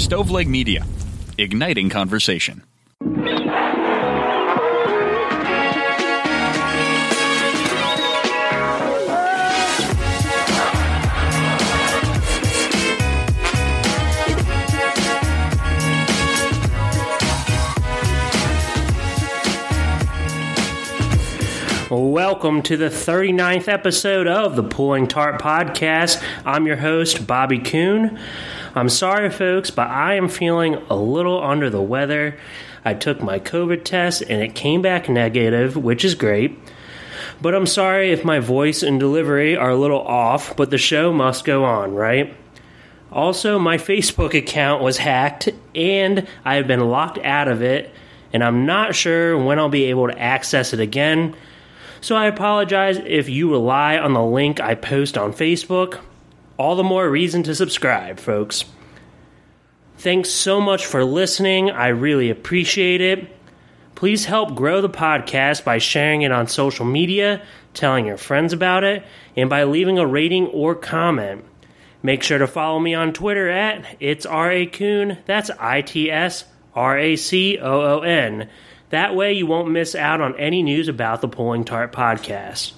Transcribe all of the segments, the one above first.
Stoveleg Media, igniting conversation. Welcome to the 39th episode of the Pulling Tarp Podcast. I'm your host, Bobby Kuhn. I'm sorry, folks, but I am feeling a little under the weather. I took my COVID test and it came back negative, which is great. But I'm sorry if my voice and delivery are a little off, but the show must go on, right? Also, my Facebook account was hacked and I have been locked out of it, and I'm not sure when I'll be able to access it again. So I apologize if you rely on the link I post on Facebook. All the more reason to subscribe, folks. Thanks so much for listening. I really appreciate it. Please help grow the podcast by sharing it on social media, telling your friends about it, and by leaving a rating or comment. Make sure to follow me on Twitter at it's R A Coon. That's I T S R A C O O N. That way, you won't miss out on any news about the Pulling Tarp podcast.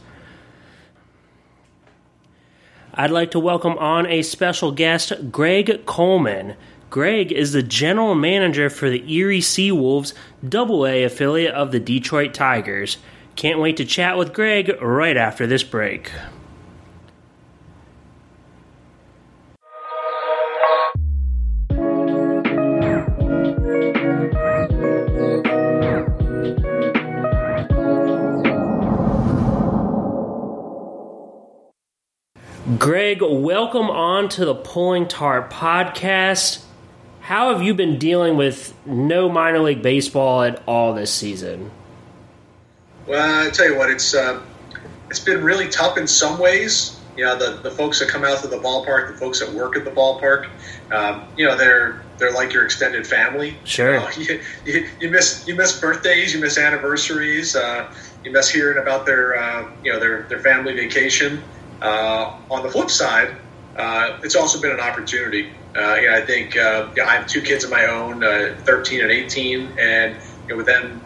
I'd like to welcome on a special guest, Greg Coleman. Greg is the general manager for the Erie SeaWolves, double A affiliate of the Detroit Tigers. Can't wait to chat with Greg right after this break. Greg, welcome on to the Pulling Tarp podcast. How have you been dealing with no minor league baseball at all this season? Well, I tell you what, it's uh, it's been really tough in some ways. You know, the, the folks that come out to the ballpark, the folks that work at the ballpark, um, you know, they're they're like your extended family. Sure. You, know, you, you, you, miss you miss birthdays, you miss anniversaries, uh, you miss hearing about their uh, you know their their family vacation. Uh, on the flip side, uh, it's also been an opportunity. Uh, know, I think uh, know, I have two kids of my own, uh, 13 and 18, and you know, with them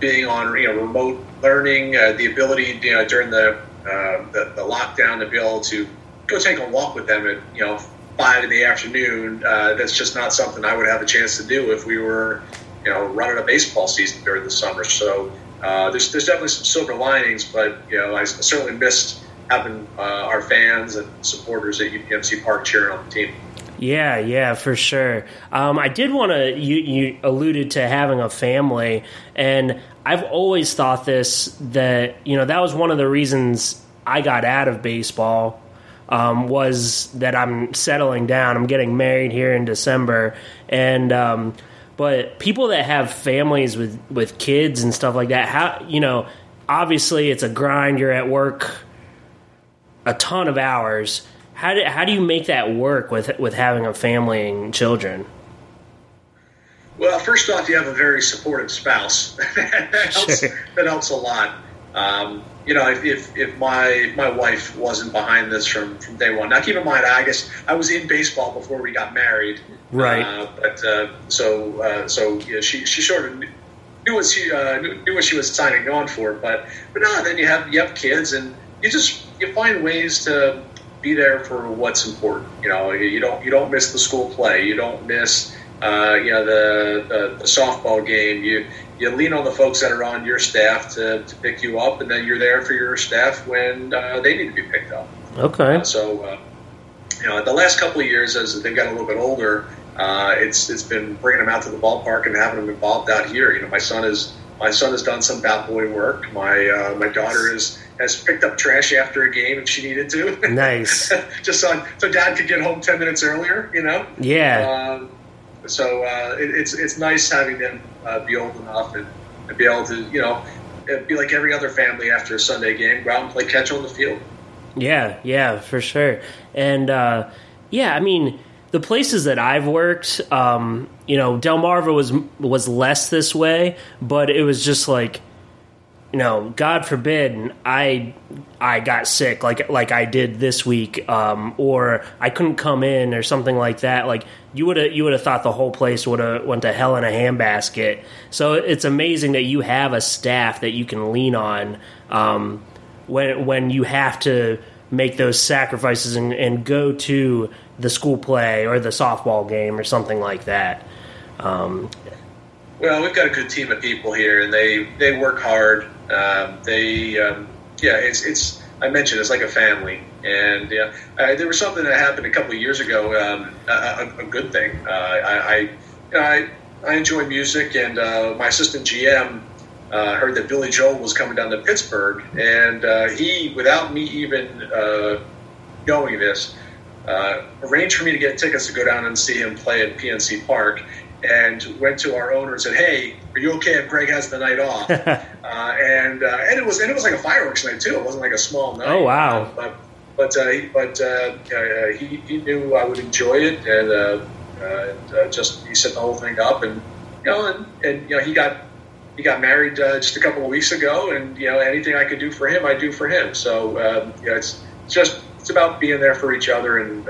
being on you know remote learning, uh, the ability you know during the, uh, the the lockdown to be able to go take a walk with them at you know five in the afternoon. That's just not something I would have a chance to do if we were you know running a baseball season during the summer. So there's there's definitely some silver linings, but you know I certainly missed having uh, our fans and supporters at UPMC Park cheering on the team. Yeah, yeah, for sure. Um, I did want to. You, you alluded to having a family, and I've always thought this that you know that was one of the reasons I got out of baseball um, was that I'm settling down. I'm getting married here in December, and um, but people that have families with with kids and stuff like that, how you know, obviously it's a grind. You're at work a ton of hours. How do, how do you make that work with with having a family and children? Well, first off, you have a very supportive spouse. that, helps, Sure. that helps a lot. Um, you know, if, if, if my my wife wasn't behind this from, from day one. Now, keep in mind, I guess I was in baseball before we got married. Right. Uh, but uh, so uh, so yeah, she she sort of knew what she uh, knew, knew what she was signing on for. But but no, then you have you have kids, and you just you find ways to be there for what's important. You know, you don't you don't miss the school play. You don't miss uh, you know the, the the softball game. You you lean on the folks that are on your staff to, to pick you up, and then you're there for your staff when uh, they need to be picked up. Okay. So, uh, you know, the last couple of years, as they've got a little bit older, uh, it's it's been bringing them out to the ballpark and having them involved out here. You know, my son is my son has done some bat boy work. My uh, my daughter is has picked up trash after a game if she needed to. Nice. Just so, so dad could get home ten minutes earlier. You know. Yeah. Um, so uh, it, it's it's nice having them uh, be old enough and, and be able to you know be like every other family after a Sunday game, go out and play catch on the field. Yeah, yeah, for sure. And uh, yeah, I mean, the places that I've worked, um, you know, Delmarva was was less this way, but it was just like you know, God forbid I I got sick like like I did this week, um, or I couldn't come in or something like that. Like you would have you would have thought the whole place would have went to hell in a handbasket. So it's amazing that you have a staff that you can lean on um, when when you have to make those sacrifices and, and go to the school play or the softball game or something like that. Um, well, we've got a good team of people here, and they they work hard. Um, they, um, yeah, it's it's. I mentioned it's like a family, and yeah, uh, there was something that happened a couple of years ago. Um, a, a, good thing. Uh, I, I, I, I enjoy music, and uh, my assistant GM uh, heard that Billy Joel was coming down to Pittsburgh, and uh, he, without me even uh, knowing this, arranged for me to get tickets to go down and see him play at PNC Park and went to our owner and said, "Hey, are you okay if Greg has the night off?" uh, and uh, and it was and it was like a fireworks night too. It wasn't like a small night. Oh wow! Uh, but but uh, but uh, he, he knew I would enjoy it, and, uh, and just he set the whole thing up, and you know, and, and you know, he got he got married just a couple of weeks ago, and you know, anything I could do for him, I do for him. So um, you know, it's, it's just it's about being there for each other, and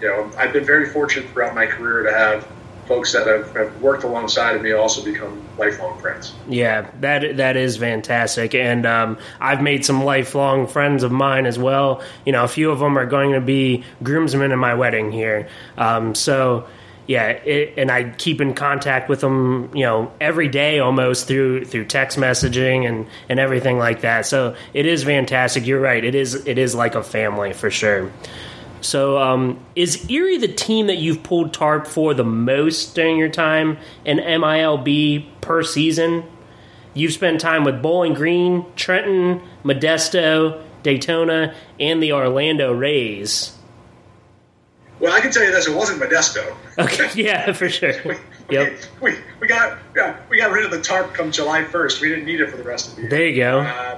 you know, I've been very fortunate throughout my career to have folks that have, have, worked alongside of me also become lifelong friends. Yeah, that that is fantastic, and um, I've made some lifelong friends of mine as well. You know, a few of them are going to be groomsmen in my wedding here. Um, so. Yeah, it, and I keep in contact with them, you know, every day almost through through text messaging and, and everything like that. So it is fantastic. You're right. It is it is like a family for sure. So, um, is Erie the team that you've pulled tarp for the most during your time in MILB per season? You've spent time with Bowling Green, Trenton, Modesto, Daytona, and the Orlando Rays. Well, I can tell you this: it wasn't Modesto. Okay, yeah, for sure. we, yep. We, we got yeah, we got rid of the tarp come July first. We didn't need it for the rest of the year. There you go. Uh,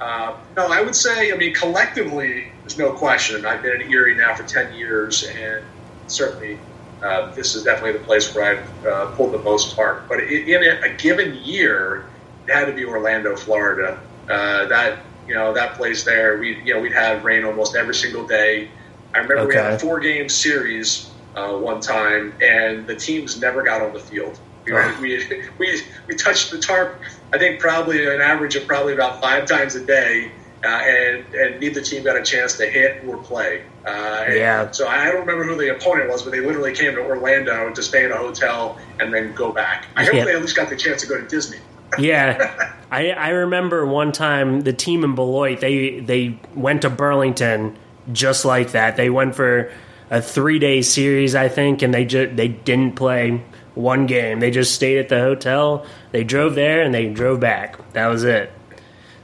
uh, no, I would say, I mean, collectively, there's no question. I've been in Erie now for 10 years, and certainly uh, this is definitely the place where I've uh, pulled the most tarp. But in a, given year, it had to be Orlando, Florida. Uh, that you know that place there, we you know we'd have rain almost every single day. I remember okay. we had a four game series uh, one time, and the teams never got on the field. We, oh. we, we, we touched the tarp, I think probably an average of probably about five times a day, uh, and and neither team got a chance to hit or play. Uh, yeah. So I don't remember who the opponent was, but they literally came to Orlando to stay in a hotel and then go back. I hope yeah. they at least got the chance to go to Disney. yeah, I, I remember one time the team in Beloit they they went to Burlington just like that. They went for a three day series, I think, and they just they didn't play one game. They just stayed at the hotel. They drove there and they drove back. That was it.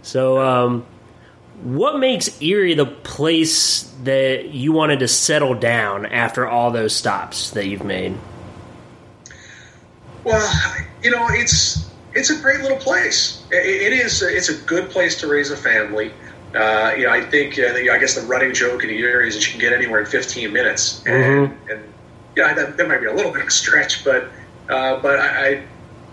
So, um, what makes Erie the place that you wanted to settle down after all those stops that you've made? Well, you know, it's it's a great little place. it, it is. It's a good place to raise a family. Uh, you know, I think uh, I guess the running joke in Erie is that you can get anywhere in 15 minutes, and, mm-hmm. and yeah, that, that might be a little bit of a stretch, but uh, but I,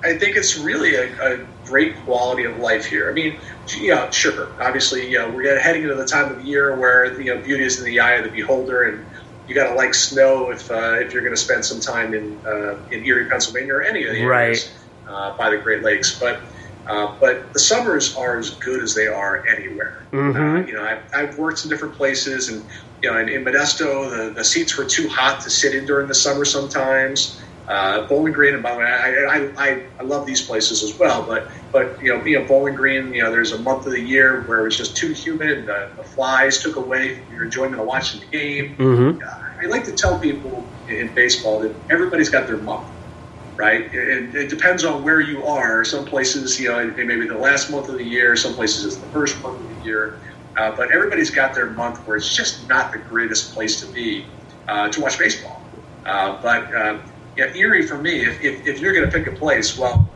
I think it's really a, a, great quality of life here. I mean, yeah, sure. Obviously, you know, we're heading into the time of year where you know beauty is in the eye of the beholder, and you got to like snow if uh, if you're going to spend some time in uh, in Erie, Pennsylvania, or any of the areas right. uh, by the Great Lakes. But uh, but the summers are as good as they are anywhere. Mm-hmm. Uh, you know, I've, I've, worked in different places, and you know, in, in Modesto, the, the seats were too hot to sit in during the summer sometimes. Uh, Bowling Green, and by the way, I, I, I, love these places as well. But but you know, being Bowling Green, you know, there's a month of the year where it's just too humid, and the, the flies took away your enjoyment of watching the game. Mm-hmm. Uh, I like to tell people in baseball that everybody's got their month, right? It, it, depends on where you are. Some places, you know, it may be the last month of the year. Some places it's the first month of the year. Uh, but everybody's got their month where it's just not the greatest place to be uh, to watch baseball. Uh, but uh, yeah, Erie for me, if, if, if you're going to pick a place, well,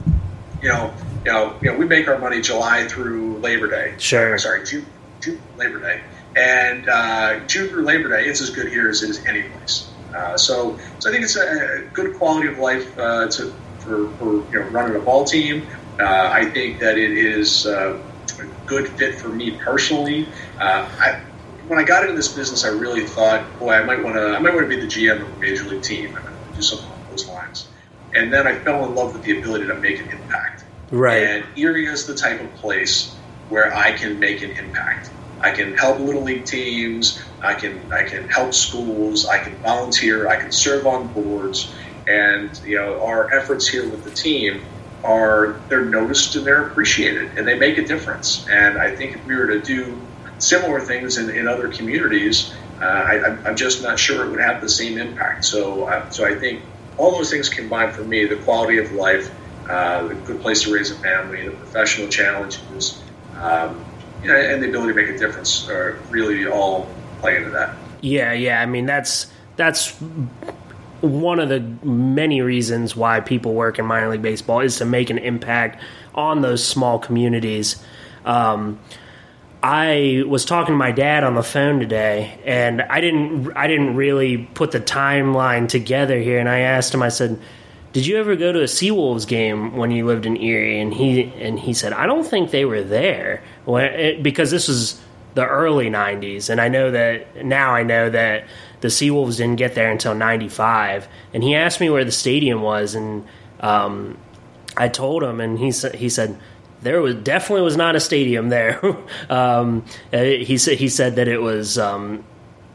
you know, you know, you know, we make our money July through Labor Day. Sure. Sorry, June, June Labor Day, and uh, June through Labor Day, it's as good here as it is any place. Uh, so, so I think it's a, a good quality of life uh, to for, for you know running a ball team. Uh, I think that it is uh, a good fit for me personally. Uh, I, when I got into this business, I really thought, boy, I might want to, I might want to be the GM of a major league team. I might do something lines. And then I fell in love with the ability to make an impact. Right. And Erie is the type of place where I can make an impact. I can help little league teams. I can I can help schools. I can volunteer. I can serve on boards. And you know our efforts here with the team are they're noticed and they're appreciated and they make a difference. And I think if we were to do similar things in, in other communities, uh, I, am just not sure it would have the same impact. So uh, so I think all those things combined for me, the quality of life, uh, the good place to raise a family, the professional challenges, um, you know, and the ability to make a difference are really all play into that. Yeah, yeah. I mean, that's that's one of the many reasons why people work in minor league baseball is to make an impact on those small communities. Um, I was talking to my dad on the phone today, and I didn't I didn't really put the timeline together here. And I asked him, I said, "Did you ever go to a SeaWolves game when you lived in Erie?" And he and he said, "I don't think they were there when, it, because this was the early '90s, and I know that now I know that the SeaWolves didn't get there until '95." And he asked me where the stadium was, and um, I told him, and he said he said there was definitely was not a stadium there. um, uh, he said he said that it was um,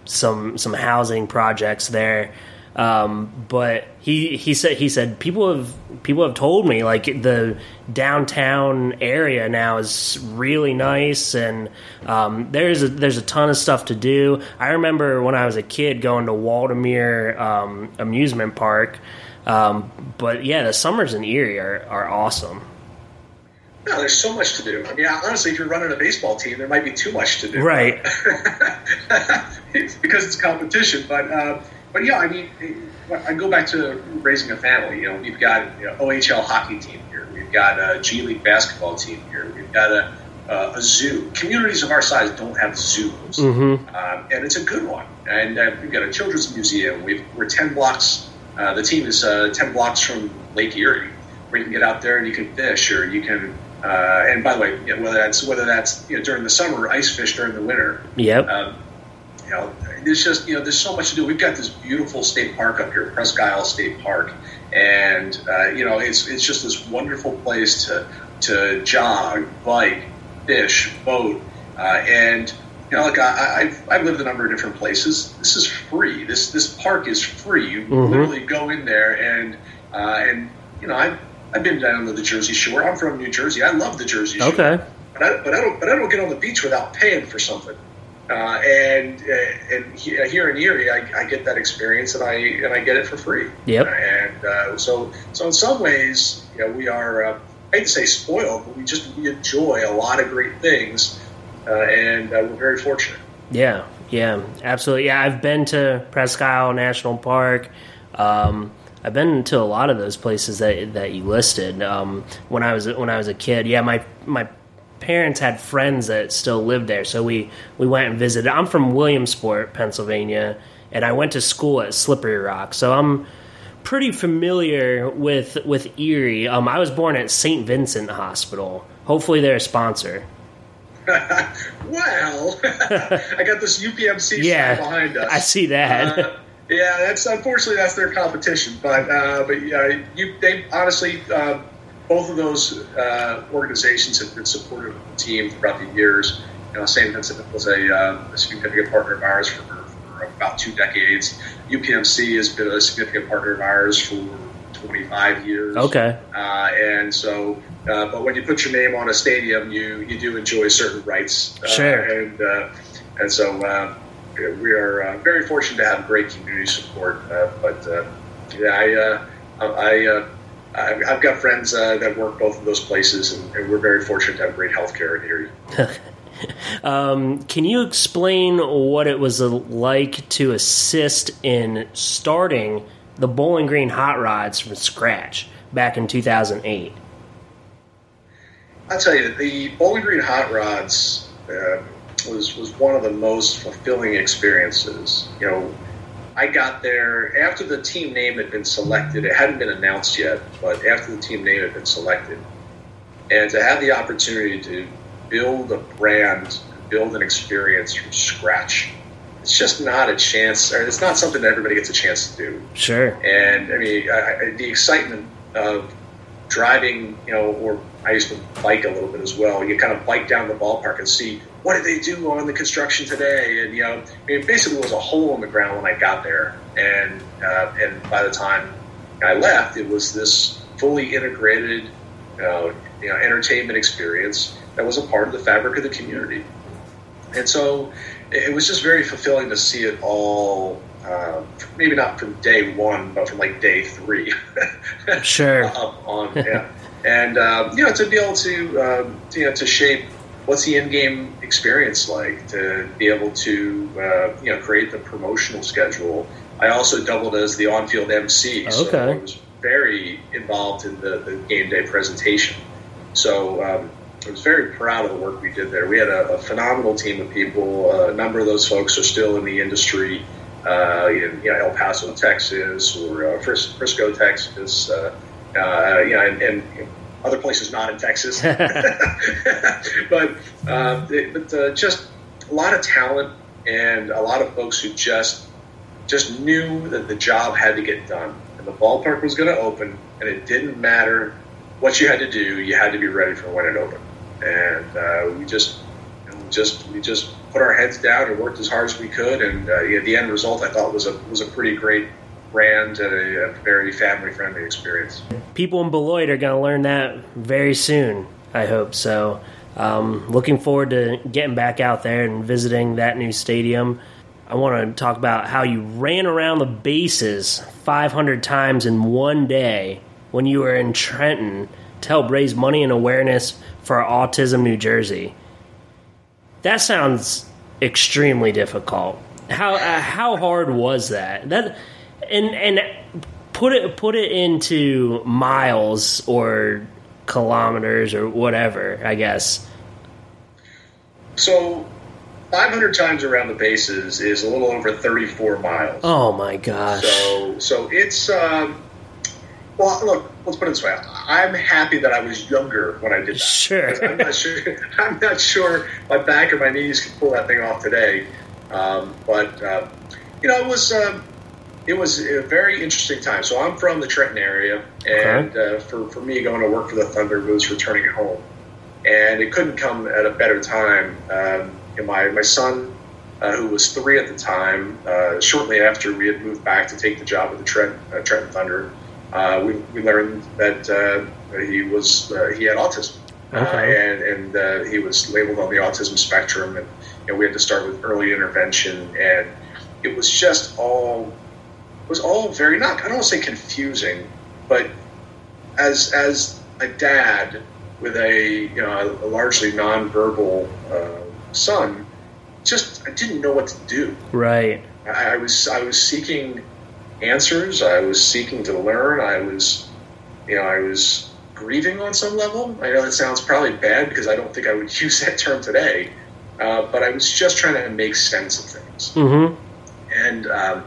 some some housing projects there. Um, but he he said he said people have people have told me like the downtown area now is really nice and um, there's a, there's a ton of stuff to do. I remember when I was a kid going to Waldameer um, amusement park. Um, but yeah, the summers in Erie are, are awesome. No, there's so much to do. I mean, honestly, if you're running a baseball team, there might be too much to do. Right. because it's competition. But, uh, but yeah, I mean, I go back to raising a family. You know, we've got you know, OHL hockey team here. We've got a G League basketball team here. We've got a, uh, a zoo. Communities of our size don't have zoos, mm-hmm. um, and it's a good one. And uh, we've got a children's museum. we are ten blocks. Uh, the team is uh, ten blocks from Lake Erie, where you can get out there and you can fish, or you can uh, and by the way, you know, whether that's whether that's you know, during the summer, ice fish during the winter. Yep. Um, you know, there's just you know, there's so much to do. We've got this beautiful state park up here, Presque Isle State Park, and uh, you know, it's it's just this wonderful place to to jog, bike, fish, boat, uh, and you know, like I, have I've lived a number of different places. This is free. This this park is free. You mm-hmm. literally go in there and uh, and you know I I've been down to the Jersey Shore. I'm from New Jersey. I love the Jersey Shore. Okay. But I, but I don't. But I don't get on the beach without paying for something. Uh, and uh, and here in Erie, I, I, get that experience, and I and I get it for free. Yep. And uh, so so in some ways, you know, we are. Uh, I hate to say spoiled, but we just we enjoy a lot of great things, uh, and uh, we're very fortunate. Yeah, yeah, absolutely. Yeah, I've been to Presque Isle National Park. Um, I've been to a lot of those places that that you listed. Um, when I was when I was a kid, yeah, my my parents had friends that still lived there, so we we went and visited. I'm from Williamsport, Pennsylvania, and I went to school at Slippery Rock, so I'm pretty familiar with with Erie. Um, I was born at St. Vincent Hospital. Hopefully, they're a sponsor. well, I got this UPMC yeah, behind us. I see that. Uh, yeah, that's unfortunately that's their competition. But uh, but yeah, you they honestly uh, both of those uh, organizations have been supportive of the team throughout the years. You know, St. Vincent was a, uh, a, significant partner of ours for, for, about two decades. UPMC has been a significant partner of ours for 25 years. Okay. Uh, and so, uh, but when you put your name on a stadium, you you do enjoy certain rights. sure. And and so we are uh, very fortunate to have great community support. Uh, but uh, yeah, I, uh, I, I've got friends that work both of those places, and, and, we're very fortunate to have great health care in Erie. um, can you explain what it was like to assist in starting the Bowling Green Hot Rods from scratch back in 2008? I'll tell you, the Bowling Green Hot Rods uh, was was one of the most fulfilling experiences. You know, I got there after the team name had been selected. It hadn't been announced yet, but after the team name had been selected, and to have the opportunity to build a brand, build an experience from scratch, it's just not a chance, or it's not something that everybody gets a chance to do. Sure. And I mean, I, I, the excitement of driving, you know, or I used to bike a little bit as well. You kind of bike down the ballpark and see what did they do on the construction today, and you know, I mean, basically it was a hole in the ground when I got there, and uh, and by the time I left, it was this fully integrated, uh, you know, entertainment experience that was a part of the fabric of the community, and so it was just very fulfilling to see it all. Uh, maybe not from day one, but from like day three. sure. Up on yeah, and um, you know to be able to um, you know to shape what's the in-game experience like to be able to uh, you know create the promotional schedule. I also doubled as the on-field MC, okay. so I was very involved in the, the game day presentation. So um, I was very proud of the work we did there. We had a, a phenomenal team of people. Uh, a number of those folks are still in the industry uh, in you know, El Paso, Texas, or uh, Frisco, Texas. Uh, uh, you know, and, and other places not in Texas. but uh, but uh, just a lot of talent and a lot of folks who just just knew that the job had to get done. And the ballpark was going to open and it didn't matter what you had to do you had to be ready for when it opened. And uh, we just you know, just we just put our heads down and worked as hard as we could. And uh, yeah, the end result I thought was a was a pretty great brand and a, a very family friendly experience. People in Beloit are going to learn that very soon. I hope so. Um, looking forward to getting back out there and visiting that new stadium. I want to talk about how you ran around the bases 500 times in one day when you were in Trenton to help raise money and awareness for Autism New Jersey. That sounds extremely difficult. How uh, how hard was that? That and and put it put it into miles or kilometers or whatever. I guess. So, 500 times around the bases is a little over 34 miles. Oh my gosh! So so it's. Um, well, look. Let's put it this way. I'm happy that I was younger when I did that. Sure. I'm not sure. I'm not sure my back or my knees can pull that thing off today. Um, but uh, you know, it was. Um, it was a very interesting time. So I'm from the Trenton area, and okay. uh, for, for me, going to work for the Thunder was returning home. And it couldn't come at a better time. Um, my, my son, uh, who was three at the time, uh, shortly after we had moved back to take the job with the Trent, uh, Trenton Thunder, uh, we, we learned that uh, he was he had autism. Okay. and and he was labeled on the autism spectrum, and you know, we had to start with early intervention, and it was just all was all very not I don't want to say confusing, but as as a dad with a you know a, largely nonverbal uh, son, just I didn't know what to do. Right. I, I was I was seeking answers. I was seeking to learn. I was you know I was grieving on some level. I know that sounds probably bad because I don't think I would use that term today, uh, but I was just trying to make sense of things. Mm-hmm. And um,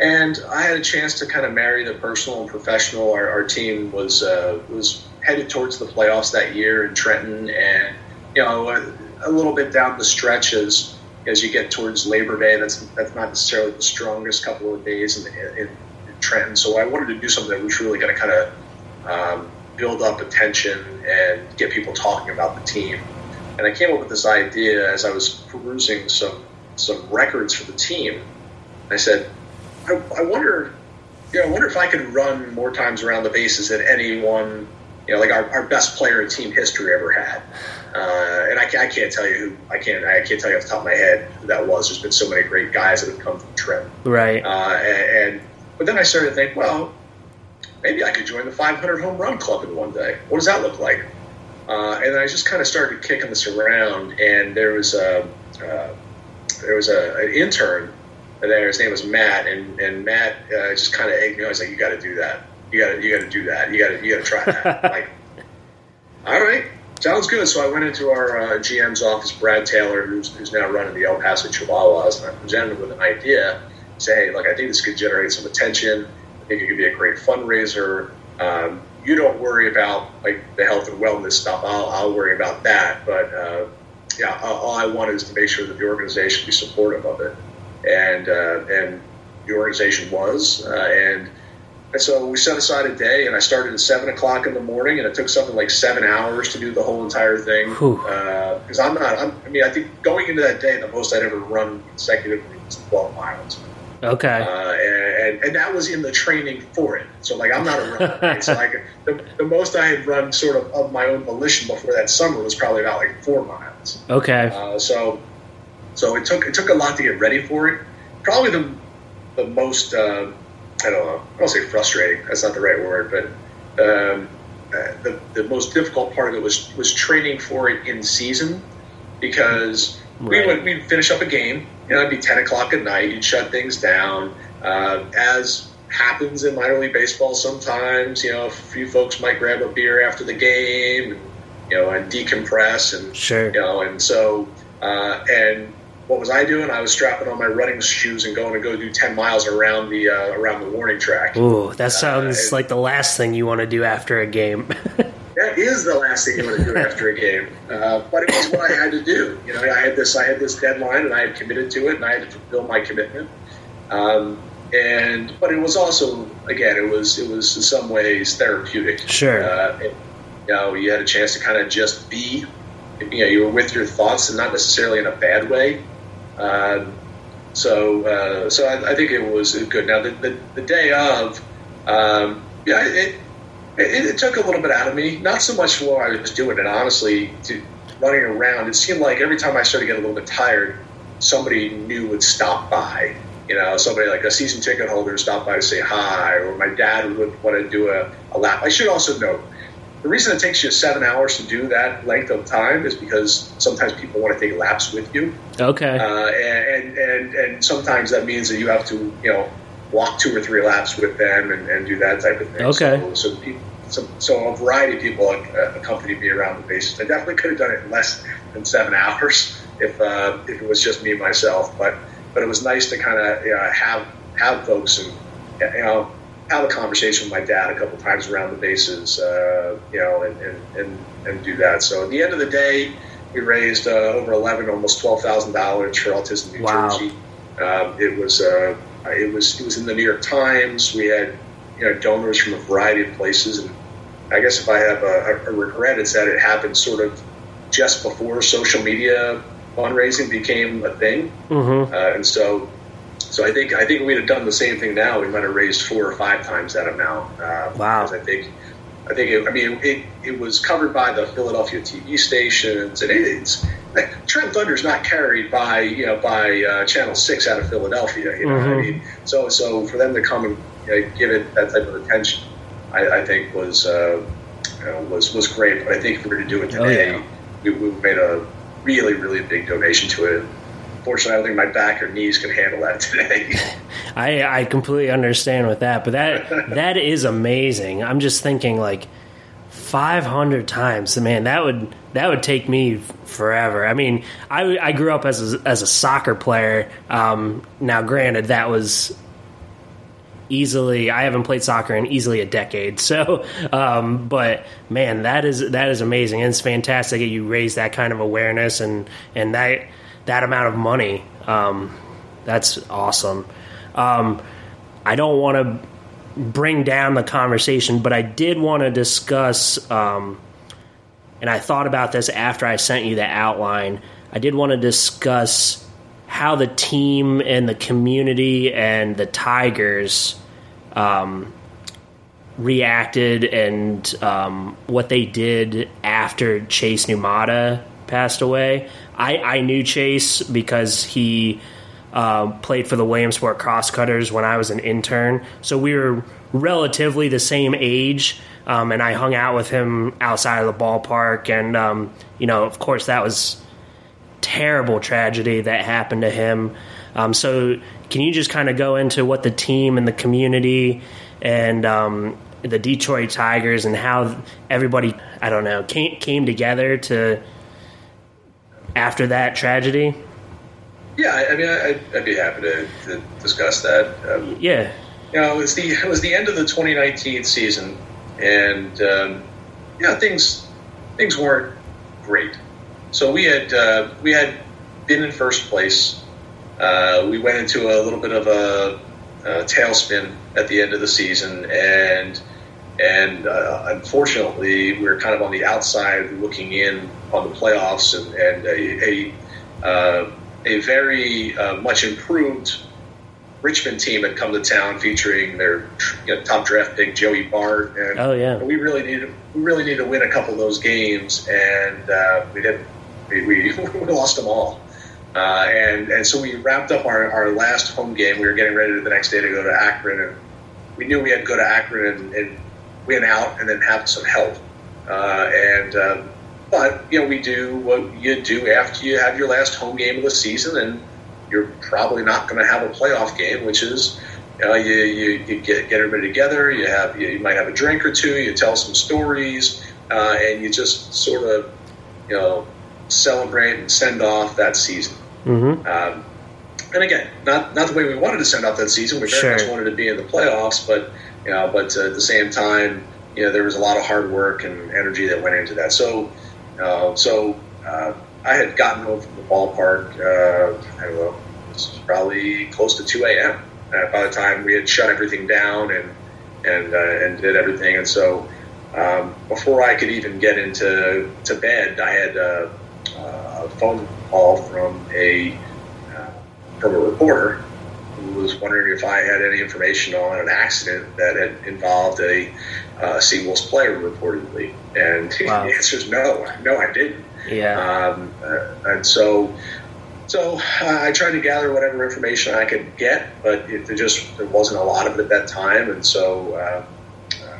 and I had a chance to kind of marry the personal and professional. Our, our team was uh, was headed towards the playoffs that year in Trenton, and you know a, a, little bit down the stretch as as you get towards Labor Day. That's that's not necessarily the strongest couple of days in, in, in Trenton. So I wanted to do something that was really going to kind of um, build up attention and get people talking about the team. And I came up with this idea as I was perusing some some records for the team. I said, I, I wonder, you know, I wonder if I could run more times around the bases than anyone, you know, like our, our best player in team history ever had. Uh, and I, I, can't tell you who I can't I can't tell you off the top of my head who that was. There's been so many great guys that have come from Trent. Right. Uh, and, and but then I started to think, well, maybe I could join the 500 home run club in one day. What does that look like? Uh, and I just kind of started kicking this around, and there was a uh, there was a, an intern there. His name was Matt, and and Matt uh, just kind of egged me on. He's like, "You got to do that. You got to you got to do that. You got to you got to try that." like, all right, sounds good. So I went into our uh, GM's office, Brad Taylor, who's, who's now running the El Paso Chihuahuas, and I presented him with an idea. Say, hey, look, I think this could generate some attention. I think it could be a great fundraiser. Um, you don't worry about like the health and wellness stuff. I'll, I'll worry about that. But uh, yeah, all I wanted is to make sure that the organization be supportive of it, and uh, and the organization was, uh, and and so we set aside a day, and I started at seven o'clock in the morning, and it took something like seven hours to do the whole entire thing. Because uh, I'm not, I'm, I mean, I think going into that day, the most I'd ever run consecutively was 12 miles. Okay. Uh, and, and that was in the training for it. So like I'm not a runner. Right? so like the, the most I had run sort of of my own volition before that summer was probably about like four miles. Okay. Uh, so so it took it took a lot to get ready for it. Probably the the most uh, I don't know I don't say frustrating. That's not the right word, but um, uh, the the most difficult part of it was was training for it in season because Right. we would we'd finish up a game. You know, it'd be ten o'clock at night. You'd shut things down. Uh, as happens in minor league baseball, sometimes you know a few folks might grab a beer after the game, and, you know, and decompress, and Sure. you know, and so uh, and what was I doing? I was strapping on my running shoes and going to go do ten miles around the uh, around the warning track. Ooh, that sounds Uh, like the last thing you want to do after a game. That is the last thing you want to do after a game, uh, but it was what I had to do. You know, I had this, I had this deadline, and I had committed to it, and I had to fulfill my commitment. Um, and but it was also, again, it was it was in some ways therapeutic. Sure. Uh, it, you know, you had a chance to kind of just be. You know, you were with your thoughts, and not necessarily in a bad way. Um, so, uh, so I, I think it was good. Now, the, the, the day of, um, yeah, it, it, it took a little bit out of me. Not so much while I was doing it, honestly, to running around. It seemed like every time I started to get a little bit tired, somebody new would stop by. You know, somebody like a season ticket holder would stop by to say hi, or my dad would want to do a, a lap. I should also note the reason it takes you seven hours to do that length of time is because sometimes people want to take laps with you. okay. Uh, and, and and sometimes that means that you have to you know walk two or three laps with them and, and do that type of thing. Okay. So, so, people, so, so a variety of people uh, accompanied me around the bases. I definitely could have done it in less than seven hours if uh, if it was just me myself. But but it was nice to kind of uh, have have folks and you know have a conversation with my dad a couple times around the bases. Uh, you know and, and, and and do that. So at the end of the day we raised uh, over eleven, almost twelve thousand dollars for Autism New Wow. Jersey. Um, it was uh, it was it was in the New York Times. We had you know donors from a variety of places, and I guess if I have a, a regret, it's that it happened sort of just before social media fundraising became a thing, mm-hmm. uh, and so. So I think I think we'd have done the same thing now, we might have raised four or five times that amount. Uh, Wow. I think I think it, I mean it, it was covered by the Philadelphia TV stations, and it, it's like, Trent Thunder's not carried by you know by uh, Channel Six out of Philadelphia. You know, what I mean, so so for them to come and you know, give it that type of attention, I, I think was uh, you know, was was great. But I think if we were to do it Oh, today, yeah. we, we made a really really big donation to it. Fortunately, I don't think my back or knees can handle that today. I I completely understand with that, but that that is amazing. I'm just thinking like 500 times, man. That would that would take me forever. I mean, I I grew up as a, as a soccer player. Um, now, granted, that was easily I haven't played soccer in easily a decade. So, um, but man, that is that is amazing. And it's fantastic that you raise that kind of awareness and and that that amount of money. Um, that's awesome. Um, I don't want to bring down the conversation, but I did want to discuss. Um, and I thought about this after I sent you the outline. I did want to discuss how the team and the community and the Tigers um, reacted and um, what they did after Chase Numata passed away. I, I knew Chase because he uh, played for the Williamsport Crosscutters when I was an intern, so we were relatively the same age. Um, and I hung out with him outside of the ballpark, and um, you know, of course, that was terrible tragedy that happened to him. Um, so, can you just kind of go into what the team and the community and um, the Detroit Tigers and how everybody, I don't know, came, came together to after that tragedy? yeah, I I mean, I, I'd, I'd be happy to, to discuss that. Um, Yeah, you know, it was the it was the end of the 2019 season, and um, yeah, things things weren't great. so we had uh, we had been in first place. Uh, we went into a little bit of a, a tailspin at the end of the season, and and uh, unfortunately, we were kind of on the outside looking in on the playoffs, and, and a a, uh, a very uh, much improved Richmond team had come to town, featuring their you know, top draft pick Joey Bart, and Oh, yeah. we really needed we really needed to win a couple of those games, and uh, we didn't. We, we, we lost them all. Uh, and and so we wrapped up our, our last home game. We were getting ready the next day to go to Akron, and we knew we had to go to Akron and, and win out, and then have some help. Uh, and um, but you know we do what you do after you have your last home game of the season, and you're probably not going to have a playoff game, which is you, know, you, you, you get, get everybody together, you have you, you might have a drink or two, you tell some stories, uh, and you just sort of you know celebrate and send off that season. Mm-hmm. Um, and again, not not the way we wanted to send off that season. We very Sure. much wanted to be in the playoffs, but you know, but at the same time, you know, there was a lot of hard work and energy that went into that. So, uh, so uh, I had gotten home from the ballpark. Uh, I don't know, was probably close to two a.m. By the time we had shut everything down and and uh, and did everything, and so um, before I could even get into to bed, I had uh, a phone call from a from a reporter who was wondering if I had any information on an accident that had involved a uh, SeaWolves player reportedly, and Wow. the answer is no, no, I didn't. Yeah. Um, uh, and so, so uh, I tried to gather whatever information I could get, but it, there just there wasn't a lot of it at that time, and so. Uh, uh,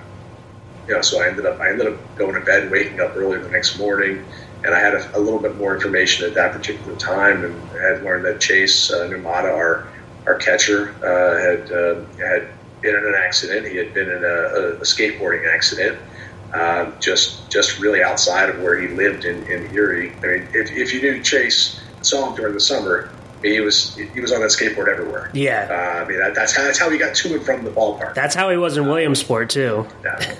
you know, so I ended up I ended up going to bed, waking up early the next morning, and I had a, a little bit more information at that particular time, and I had learned that Chase uh, Numata, our our catcher, uh, had uh, had been in an accident. He had been in a, a, skateboarding accident, uh, just just really outside of where he lived in, in Erie. I mean, if, if you knew Chase saw him during the summer, he was he was on that skateboard everywhere. Yeah. Uh, I mean, that, that's how that's how he got to and from the ballpark. That's how he was in Williamsport, too. Yeah.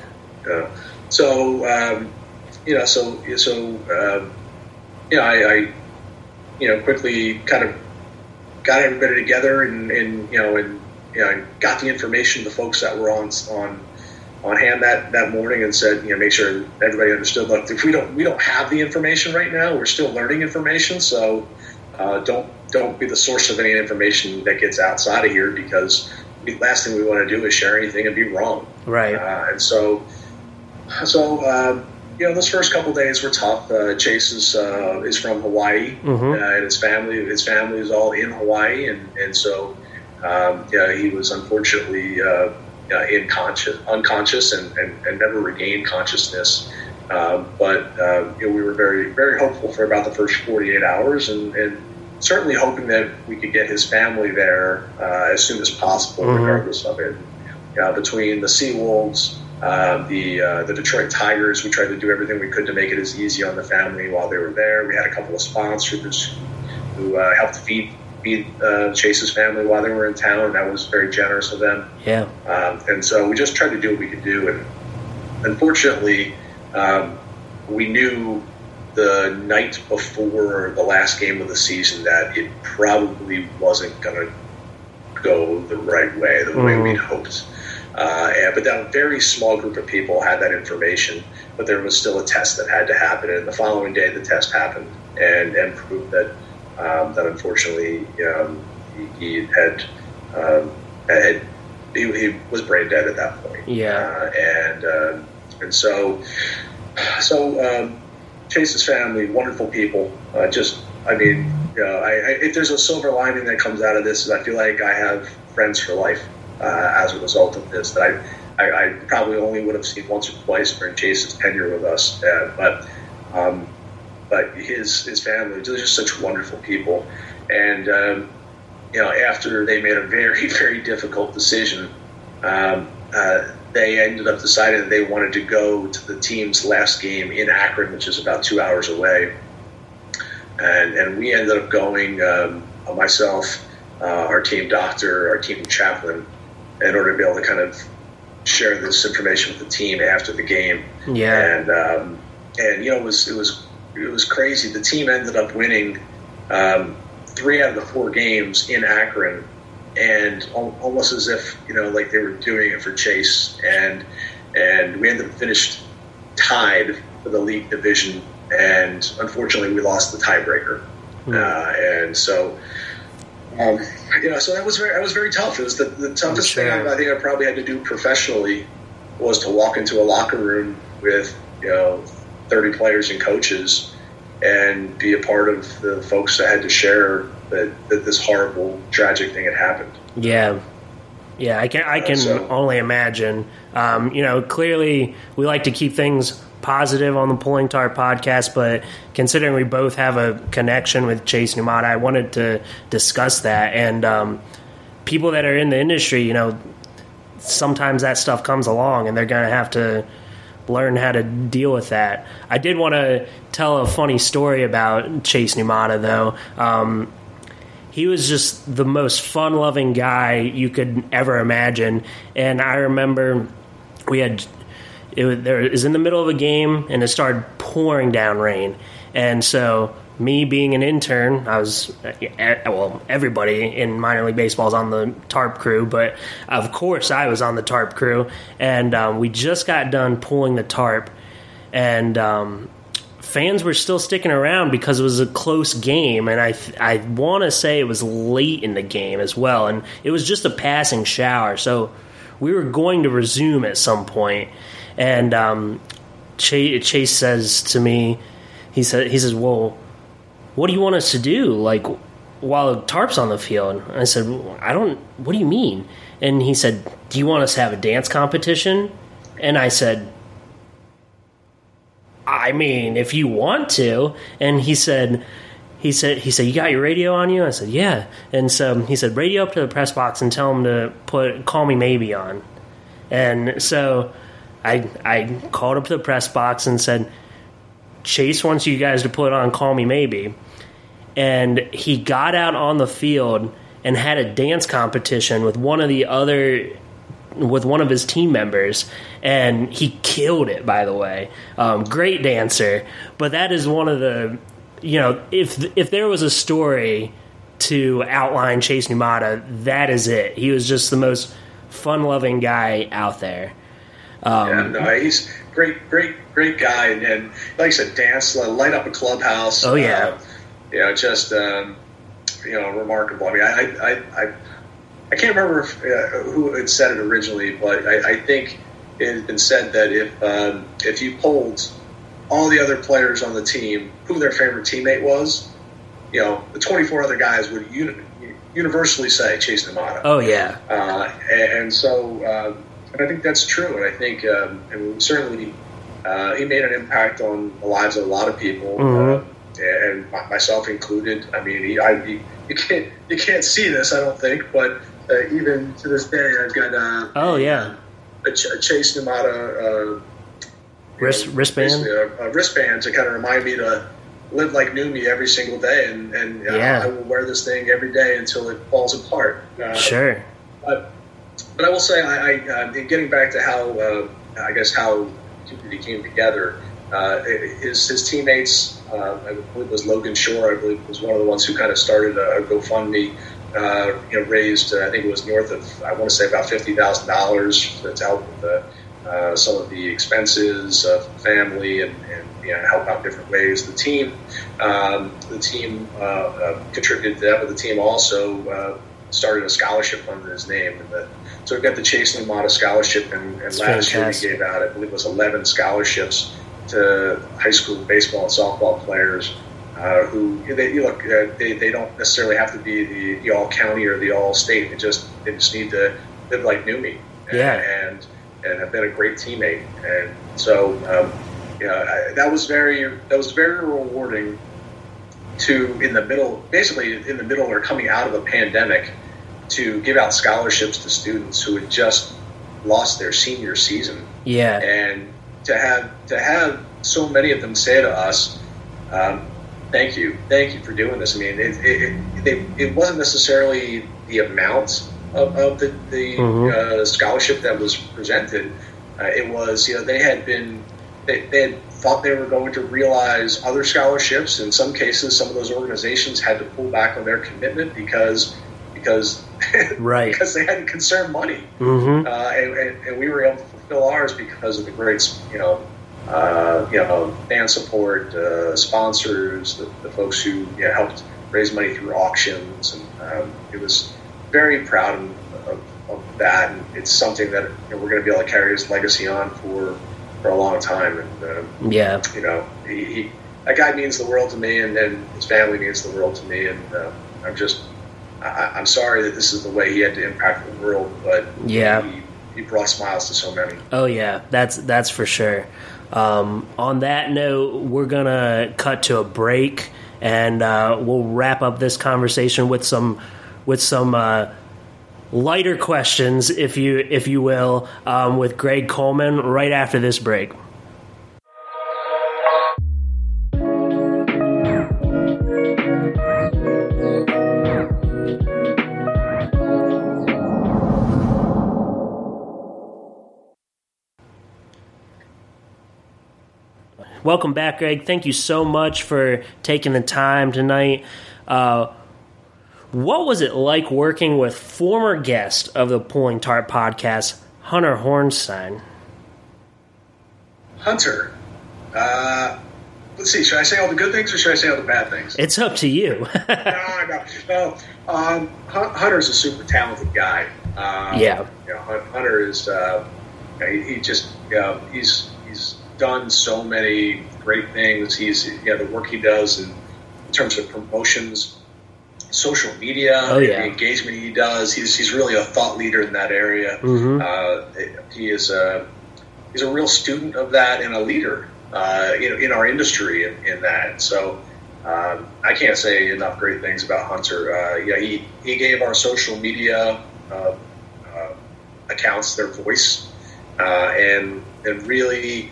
Uh, so um, you know, so so um, you know, I, I you know quickly kind of got everybody together and, and you know and you know got the information to the folks that were on on on hand that, that morning and said you know make sure everybody understood. Look if we don't we don't have the information right now we're still learning information. So uh, don't don't be the source of any information that gets outside of here because the last thing we want to do is share anything and be wrong. Right. uh, and so, so um, you know, those first couple days were tough. Uh, Chase is uh, is from Hawaii, Mhm. uh, and his family his family is all in Hawaii, and and so um, yeah, he was unfortunately uh, uh, unconscious, and, and, and never regained consciousness. Um, but you know, we were very very hopeful for about the first 48 hours, and, and certainly hoping that we could get his family there uh, as soon as possible, Mhm. regardless of it. Uh, between the SeaWolves, uh, the uh, the Detroit Tigers, we tried to do everything we could to make it as easy on the family while they were there. We had a couple of sponsors who uh, helped feed feed uh, Chase's family while they were in town, and that was very generous of them. Yeah. Um, and so we just tried to do what we could do. And unfortunately, um, we knew the night before the last game of the season that it probably wasn't going to go the right way, the way Mhm. we'd hoped. Uh, and, but that very small group of people had that information, but there was still a test that had to happen. And the following day, the test happened and, and proved that um, that unfortunately um, he, he had um, had he, he was brain dead at that point. Yeah. uh, and um and so so um, Chase's family, wonderful people. Uh, just I mean, you know, I, I, if there's a silver lining that comes out of this, is I feel like I have friends for life uh, as a result of this that I, I, I probably only would have seen once or twice during Chase's tenure with us, uh, but. Um, but his his family, they're just such wonderful people, and um, you know, after they made a very very difficult decision, um, uh, they ended up deciding that they wanted to go to the team's last game in Akron, which is about two hours away, and and we ended up going um, myself, uh, our team doctor, our team chaplain, in order to be able to kind of share this information with the team after the game Yeah. and um, and you know it was it was it was crazy. The team ended up winning um, three out of the four games in Akron, and al- almost as if you know, like they were doing it for Chase, and and we ended up finished tied for the league division, and unfortunately, we lost the tiebreaker, Hmm. uh, and so. Um, you know, so that was very, that was very tough. It was the, the toughest Sure. thing I, I think I probably had to do professionally was to walk into a locker room with you know 30 players and coaches and be a part of the folks that had to share that, that this horrible tragic thing had happened Yeah, yeah, I can I can So- only imagine. Um, you know, clearly we like to keep things positive on the Pulling Tarp podcast, but considering we both have a connection with Chase Numata, I wanted to discuss that. And um, people that are in the industry, you know, sometimes that stuff comes along, and they're going to have to learn how to deal with that. I did want to tell a funny story about Chase Numata, though. Um, he was just the most fun loving guy you could ever imagine. And I remember we had it was, there in the middle of a game and it started pouring down rain. And so me being an intern, I was eh, well. Everybody in minor league baseball is on the tarp crew, but of course I was on the tarp crew. And um, we just got done pulling the tarp, and um, fans were still sticking around because it was a close game, and I I want to say it was late in the game as well, and it was just a passing shower, so we were going to resume at some point, and um, Chase, Chase says to me, he said he says, "Well, what do you want us to do? Like." While tarp's on the field, I said, "I don't. What do you mean?" And he said, "Do you want us to have a dance competition?" And I said, I mean, if you want to. And he said, he said, he said, you got your radio on you? I said, yeah. And so he said, radio up to the press box and tell him to put "Call Me Maybe" on. And so I I called up the press box and said, Chase wants you guys to put on "Call Me Maybe," and he got out on the field and had a dance competition with one of the other with one of his team members, and he killed it. By the way, um, great dancer. But that is one of the, you know, if if there was a story to outline Chase Numata, that is it. He was just the most fun-loving guy out there. And uh, he's great great great guy. And, and like I said dance light up a clubhouse. Oh, yeah. uh, you know just um, you know remarkable. I mean I I, I, I can't remember if, uh, who had said it originally but I, I think it had been said that if um, if you polled all the other players on the team who their favorite teammate was you know the 24 other guys would uni- universally say Chase Numata Oh yeah, uh, and, and so, um, and I think that's true. And I think, um, and certainly, uh, he made an impact on the lives of a lot of people, Mhm. uh, and myself included. I mean, he, I, he, you can't you can't see this, I don't think, but uh, even to this day, I've got uh, oh yeah, a, Ch- a Chase Numata uh, Wrist, know, wristband. A, a wristband to kind of remind me to live like Numi every single day, and, and uh, Yeah. I will wear this thing every day until it falls apart. Uh, Sure. but, but I will say, I, I uh, getting back to how uh, I guess how community came together. Uh, his his teammates, uh, I believe it was Logan Shore. I believe was one of the ones who kind of started a, GoFundMe. Uh, you know, raised uh, I think it was north of I want to say about fifty thousand dollars to help with the, some of the expenses of family and, and you know, help out different ways. The team, um, the team uh, uh, contributed to that, but the team also started a scholarship under his name. And the, so we've got the Chase Numata scholarship, and, and last year we gave out, I believe it was 11 scholarships to high school baseball and softball players. Uh, who they you look uh, they, they don't necessarily have to be the, the all county or the all state they just they just need to live like Numi and, Yeah. and and have been a great teammate and so um, know, I, that was very that was very rewarding to in the middle basically in the middle or coming out of a pandemic to give out scholarships to students who had just lost their senior season Yeah. and to have to have so many of them say to us um, thank you thank you for doing this i mean it, it, it, it wasn't necessarily the amount of, of the, the Mhm. uh, scholarship that was presented uh, it was you know they had been they, they had thought they were going to realize other scholarships. In some cases, some of those organizations had to pull back on their commitment because because right because they hadn't conserved money, mm-hmm. uh, and, and, and, we were able to fulfill ours because of the great you know. Uh, you know, fan support, uh, sponsors, the, the, folks who you know, helped raise money through auctions, and um, it was very proud of, of, of, that. And it's something that you know, we're going to be able to carry his legacy on for for a long time. And uh, yeah, you know, he, he, that guy means the world to me, and, and his family means the world to me. And uh, I'm just, I, am sorry that this is the way he had to impact the world, but yeah, he, he brought smiles to so many. Oh yeah, that's that's for sure. Um, on that note, we're gonna cut to a break, and uh, we'll wrap up this conversation with some with some. Lighter questions, if you if you will, um, with Greg Coleman right after this break. Welcome back, Greg. Thank you so much for taking the time tonight. Uh, what was it like working with former guest of the Pulling Tarp podcast, Hunter Hornstein? Hunter, uh, let's see. Should I say all the good things or should I say all the bad things? It's up to you. no, no, no. Um, Hunter's a super talented guy. Um, yeah. You know, Hunter is. Uh, he, he, just. You know, he's he's done so many great things. He's yeah, the work he does in, in terms of promotions social media, oh, yeah. the engagement he does. He's he's really a thought leader in that area. Mm-hmm. Uh, he is a he's a real student of that and a leader uh, in, in our industry in, in that. So. Um, I can't say enough great things about Hunter. Uh, yeah, he, he gave our social media uh, uh, accounts their voice, uh, and and really,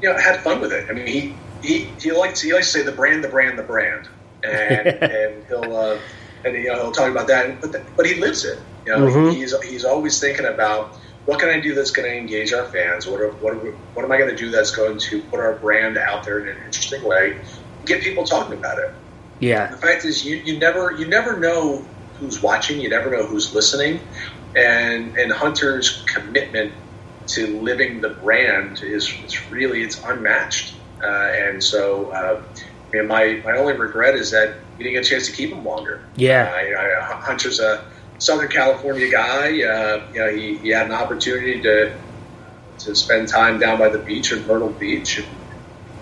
you know, had fun with it. I mean, he he he likes he likes to say the brand, the brand, the brand and and he'll uh, and you know he'll talk about that, but the, but he lives it. You know, mm-hmm. he's he's always thinking about what can I do that's going to engage our fans. What are, what are we, what am I going to do that's going to put our brand out there in an interesting way, get people talking about it. Yeah. The fact is, you, you never you never know who's watching. You never know who's listening, and and Hunter's commitment to living the brand is, is really it's unmatched. Uh, and so uh, my, my only regret is that we didn't get a chance to keep him longer. Yeah. Uh, Hunter's a Southern California guy. Uh, you know, he, he had an opportunity to to spend time down by the beach in Myrtle Beach. And,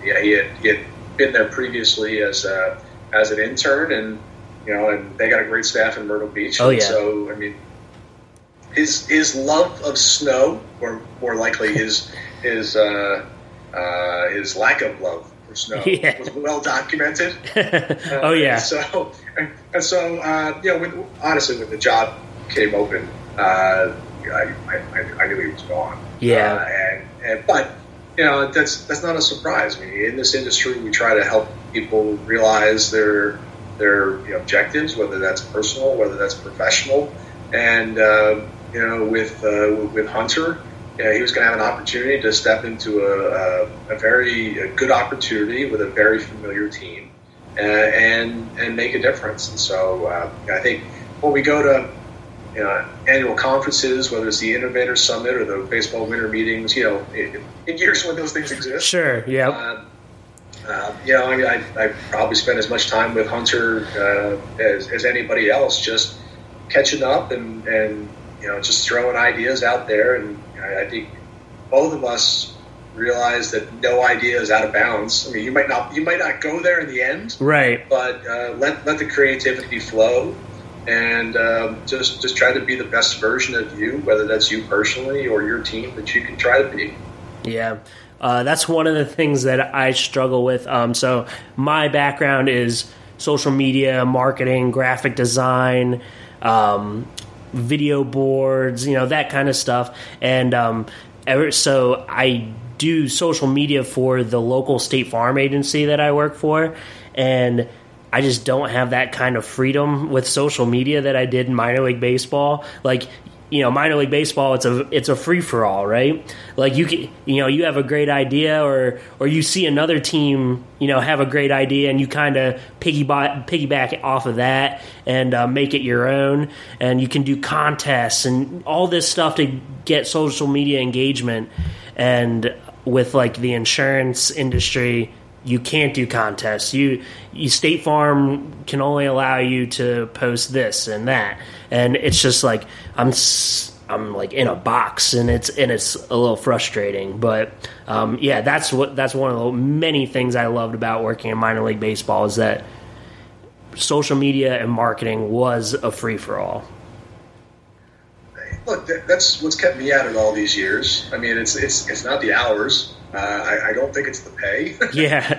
yeah, he had, he had been there previously as a, as an intern, and you know, and they got a great staff in Myrtle Beach. Oh yeah. So I mean, his his love of snow, or more likely his his uh, uh, his lack of love for snow yeah. was well documented. Uh, oh yeah. And so and, and so uh, you know, when, honestly, when the job came open, uh, I, I, I, knew he was gone. Yeah. Uh, and, and but you know that's that's not a surprise. I mean, in this industry, we try to help people realize their their you know, objectives, whether that's personal, whether that's professional, and uh, you know, with uh, with Hunter yeah, he was going to have an opportunity to step into a, a, a very a good opportunity with a very familiar team and uh, and, and make a difference. And so uh, I think when we go to you know, annual conferences, whether it's the Innovator Summit or the baseball winter meetings, you know, in, in years when those things exist. Sure. Yeah. Uh, uh, you know, I, mean, I, I probably spent as much time with Hunter uh, as, as anybody else, just catching up and, and you know, just throwing ideas out there and I, I think both of us realize that no idea is out of bounds. I mean, you might not you might not go there in the end, right? But uh, let let the creativity flow, and um, just just try to be the best version of you, whether that's you personally or your team that you can try to be. Yeah. Uh, that's one of the things that I struggle with. Um, so my background is social media, marketing, graphic design, um, video boards, you know, that kind of stuff. And um, ever, so I do social media for the local state farm agency that I work for. And I just don't have that kind of freedom with social media that I did in minor league baseball. Like, you know minor league baseball it's a it's a free for all right? Like you can, you know you have a great idea or or you see another team you know have a great idea and you kind of piggyback piggyback off of that and uh, make it your own and you can do contests and all this stuff to get social media engagement and with like the insurance industry you can't do contests. You, you State Farm can only allow you to post this and that, and it's just like I'm I'm like in a box, and it's and it's a little frustrating. But um, yeah, that's what that's one of the many things I loved about working in minor league baseball is that social media and marketing was a free for all. Look, that's what's kept me at it all these years. I mean, it's it's it's not the hours uh, I, I, don't think it's the pay. Yeah.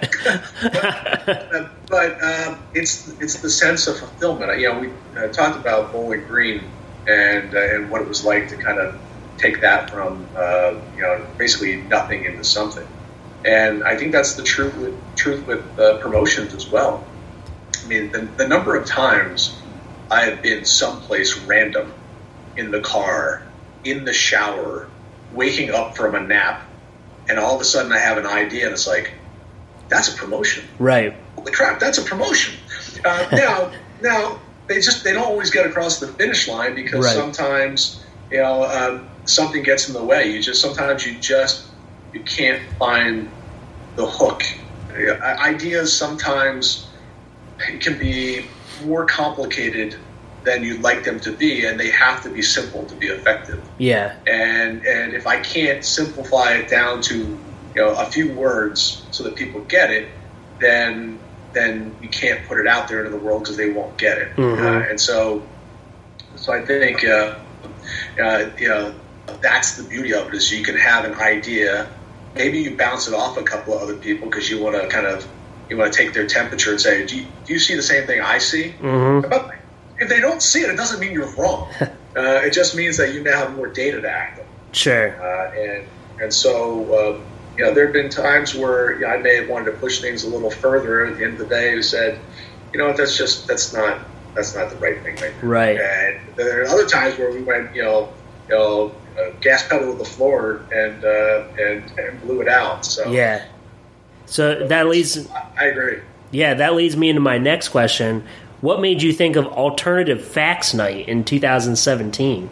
but, but um, it's it's the sense of fulfillment. You know, we uh, talked about Bowling Green and uh, and what it was like to kind of take that from uh, you know basically nothing into something. And I think that's the truth with truth with uh, promotions as well. I mean, the, the number of times I have been someplace random in the car, in the shower, waking up from a nap and all of a sudden I have an idea, and it's like, that's a promotion. Right. Holy crap, that's a promotion. Uh, now, now they just they don't always get across the finish line because right. sometimes you know um, something gets in the way. You just sometimes you just you can't find the hook. Ideas sometimes can be more complicated than you'd like them to be, and they have to be simple to be effective. Yeah. And and if I can't simplify it down to you know a few words so that people get it, then then you can't put it out there into the world because they won't get it. Mm-hmm. Uh, and so so I think uh, uh, you know that's the beauty of it is you can have an idea. Maybe you bounce it off a couple of other people because you want to kind of you want to take their temperature and say, do you, do you see the same thing I see? Mm-hmm. If they don't see it, it doesn't mean you're wrong. uh, it just means that you now have more data to act on. Sure. Uh, and and so um, you know there have been times where you know, I may have wanted to push things a little further. At the end of the day, who said, you know what, that's just that's not that's not the right thing right now. Right. And there are other times where we went, you know, you know, uh, gas pedal to the floor and uh, and and blew it out. So yeah. So that leads. I agree. Yeah, that leads me into my next question. What made you think of Alternative Facts Night in 2017?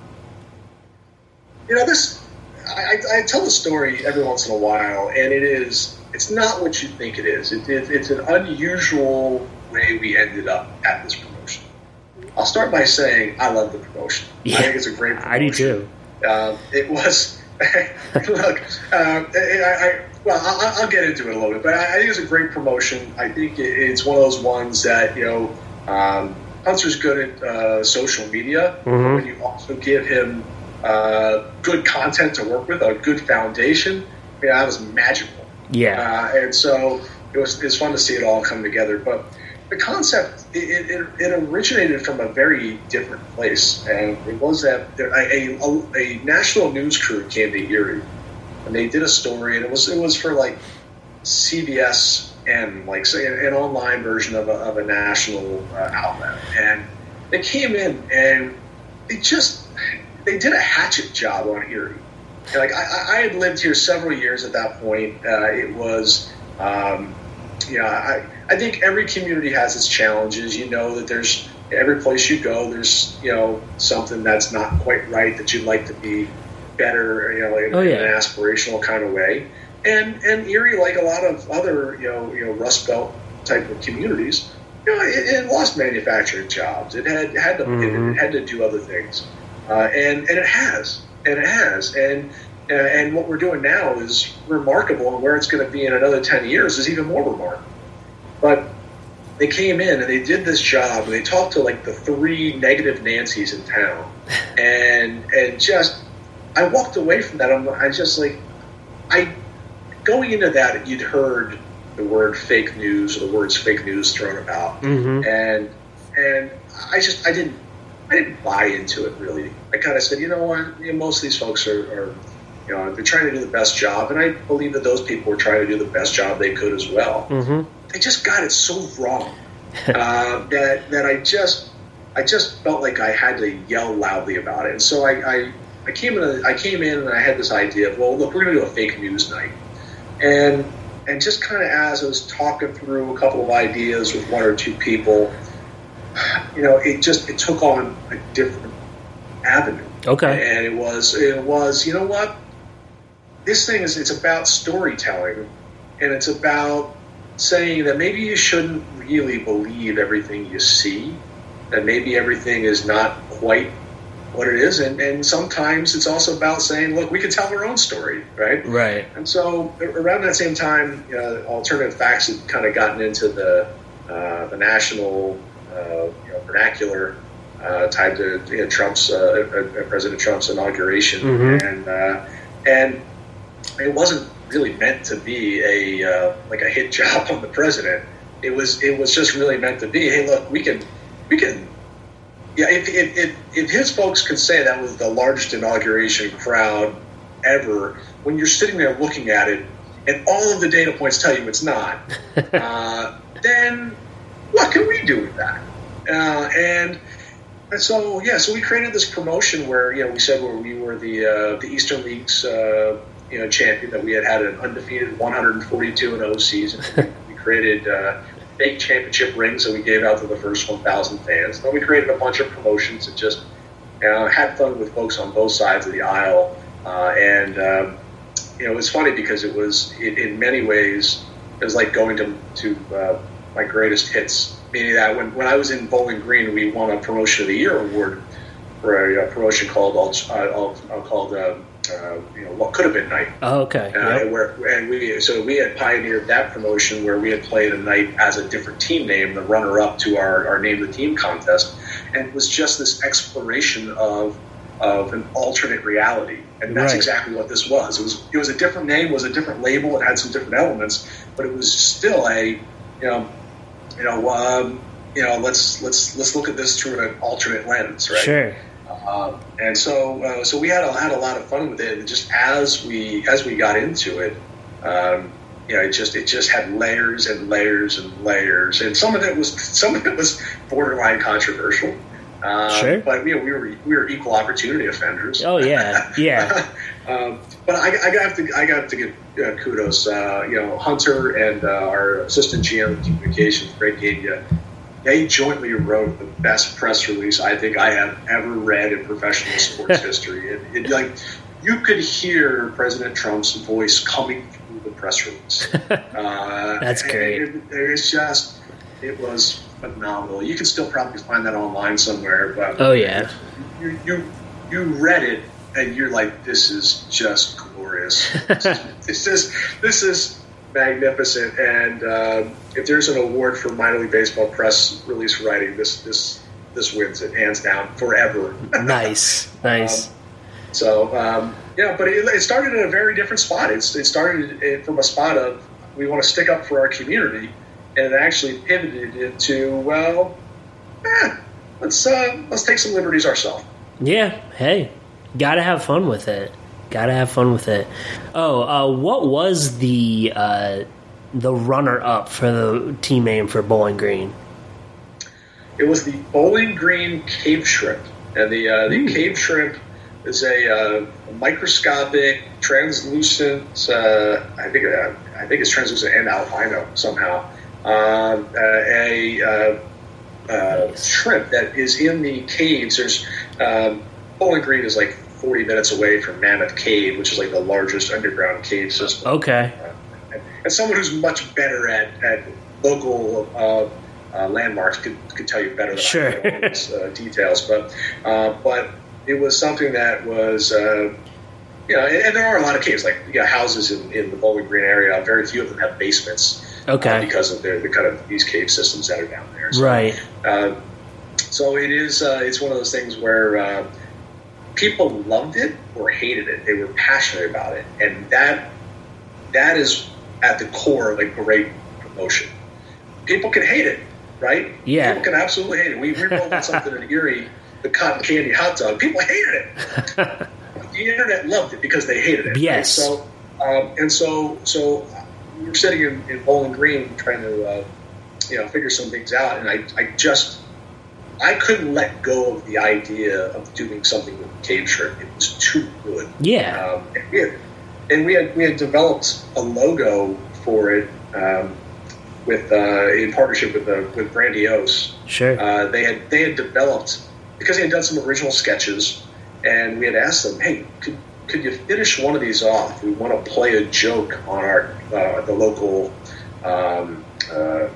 You know, this I, I, tell the story every once in a while, and it is it's not what you think it is. It, it, it's an unusual way we ended up at this promotion. I'll start by saying I love the promotion. Yeah, I think it's a great promotion. I do too. Uh, it was look, uh, I, I, well, I'll, I'll, get into it a little bit, but I, think it's a great promotion. I think it's one of those ones that you know um, Hunter's good at uh, social media, mm-hmm. but you also give him uh, good content to work with, a good foundation. Yeah, that was magical. Yeah, uh, and so it was it's fun to see it all come together. But the concept it, it, it originated from a very different place, and it was that a, a, a national news crew came to Erie, and they did a story, and it was it was for like CBS and like say an online version of a, of a national uh, outlet. And they came in and they just they did a hatchet job on Erie. And like I, I, had lived here several years at that point. Uh, it was, um, yeah, I, I think every community has its challenges. You know that there's every place you go, there's you know something that's not quite right that you'd like to be better. You know, in, oh, yeah. in an aspirational kind of way and and Erie, like a lot of other you know you know Rust Belt type of communities, you know, it, it lost manufacturing jobs. It had had to mm-hmm. it, it, had to do other things, uh, and and it has, and it has, and uh, and what we're doing now is remarkable, and where it's going to be in another ten years is even more remarkable. But they came in and they did this job, and they talked to like the three negative Nancys in town, and and just I walked away from that. I'm I just like I going into that, you'd heard the word fake news or the words fake news thrown about, mm-hmm. and and I just I didn't I didn't buy into it really. I kind of said, you know what, you know, most of these folks are, are, you know they're trying to do the best job, and I believe that those people were trying to do the best job they could as well. Mm-hmm. They just got it so wrong uh, that that I just I just felt like I had to yell loudly about it. And so I, I, I came in. I came in and I had this idea of, well, look, we're going to do a fake news night, and and just kind of as I was talking through a couple of ideas with one or two people, you know, it just it took on a different avenue. Okay. And it was it was you know what this thing is it's about storytelling and it's about saying that maybe you shouldn't really believe everything you see that maybe everything is not quite what it is and, and sometimes it's also about saying look we can tell our own story right Right. and so around that same time uh, alternative facts had kind of gotten into the uh, the national uh, you know, vernacular uh, tied to you know, Trump's uh, President Trump's inauguration Mhm. and uh, and it wasn't really meant to be a uh, like a hit job on the president. It was it was just really meant to be. Hey, look, we can we can. Yeah, if, if, if, if his folks could say that was the largest inauguration crowd ever, when you're sitting there looking at it, and all of the data points tell you it's not, uh, then what can we do with that? Uh, and and so yeah, so we created this promotion where you know we said where we were the uh, the Eastern League's uh, you know champion that we had had an undefeated 142 and 0 season. we created uh, fake championship rings that we gave out to the first 1,000 fans. Then we created a bunch of promotions and just uh, had fun with folks on both sides of the aisle. Uh, and um, you know it was funny because it was it, in many ways it was like going to to uh, my greatest hits. Meaning that when, when I was in Bowling Green, we won a Promotion of the Year award for a, uh promotion called uh, uh, called uh, you know what could have been night. Oh, okay. Uh, Yep. where, and we so we had pioneered that promotion where we had played a night as a different team name, the runner up to our, our name the team contest, and it was just this exploration of of an alternate reality, and that's Right. exactly what this was. It was it was a different name, was a different label, it had some different elements, but it was still a you know you know um, you know let's let's let's look at this through an alternate lens, right? Sure. Um, and so, uh, so we had a, had a lot of fun with it. And just as we as we got into it, um, you know, it just it just had layers and layers and layers. And some of it was some of it was borderline controversial. Um, Sure. But you know, we were we were equal opportunity offenders. Oh, yeah. Yeah. um, but I, I got to I got to give uh, kudos. Uh, you know, Hunter and uh, our assistant GM of communications, Greg Gadia, they jointly wrote the best press release I think I have ever read in professional sports history. It, it like you could hear President Trump's voice coming through the press release. Uh, That's great. It, it's just it was phenomenal. You can still probably find that online somewhere, but Oh, yeah. you you you read it and you're like, this is just glorious. this is this is magnificent. And um, if there's an award for minor league baseball press release writing, this this this wins it hands down forever. nice. Nice. Um, so um, yeah, but it, it started in a very different spot. It's, it started from a spot of we want to stick up for our community, and it actually pivoted into well, eh, let's uh, let's take some liberties ourselves. Yeah, hey, gotta have fun with it. Gotta have fun with it. Oh, uh, what was the uh, the runner up for the team name for Bowling Green? It was the Bowling Green cave shrimp, and the uh, the cave shrimp is a, uh, microscopic, translucent. Uh, I think uh, I think it's translucent and albino somehow. Um, uh, a uh, uh, shrimp that is in the caves. There's um, Bowling Green is like 40 minutes away from Mammoth Cave, which is like the largest underground cave system Okay, and, and someone who's much better at, at local uh, uh, landmarks could, could tell you better than Sure. I all these uh, details. But uh, but it was something that was uh, you know, and, and there are a lot of caves like you know, houses in, in the Bowling Green area. Very few of them have basements uh, okay, because of the, the kind of these cave systems that are down there. So, right. uh, so it is. Uh, it's one of those things where uh, people loved it or hated it. They were passionate about it, and that that is at the core of a great promotion. People can hate it, right? Yeah. People can absolutely hate it. We out something in Erie, the cotton candy hot dog. People hated it. the internet loved it because they hated it. right? Yes. So um, and so so we were sitting in, in Bowling Green trying to uh, you know figure some things out, and I I just I couldn't let go of the idea of doing something with the cave shirt. It was too good. Yeah. Um, and, we had, and we had we had developed a logo for it um, with uh, in partnership with uh, with Brandiose. Sure. Uh, they had they had developed because they had done some original sketches, and we had asked them, "Hey, could could you finish one of these off? We want to play a joke on our uh, the local." Um, uh,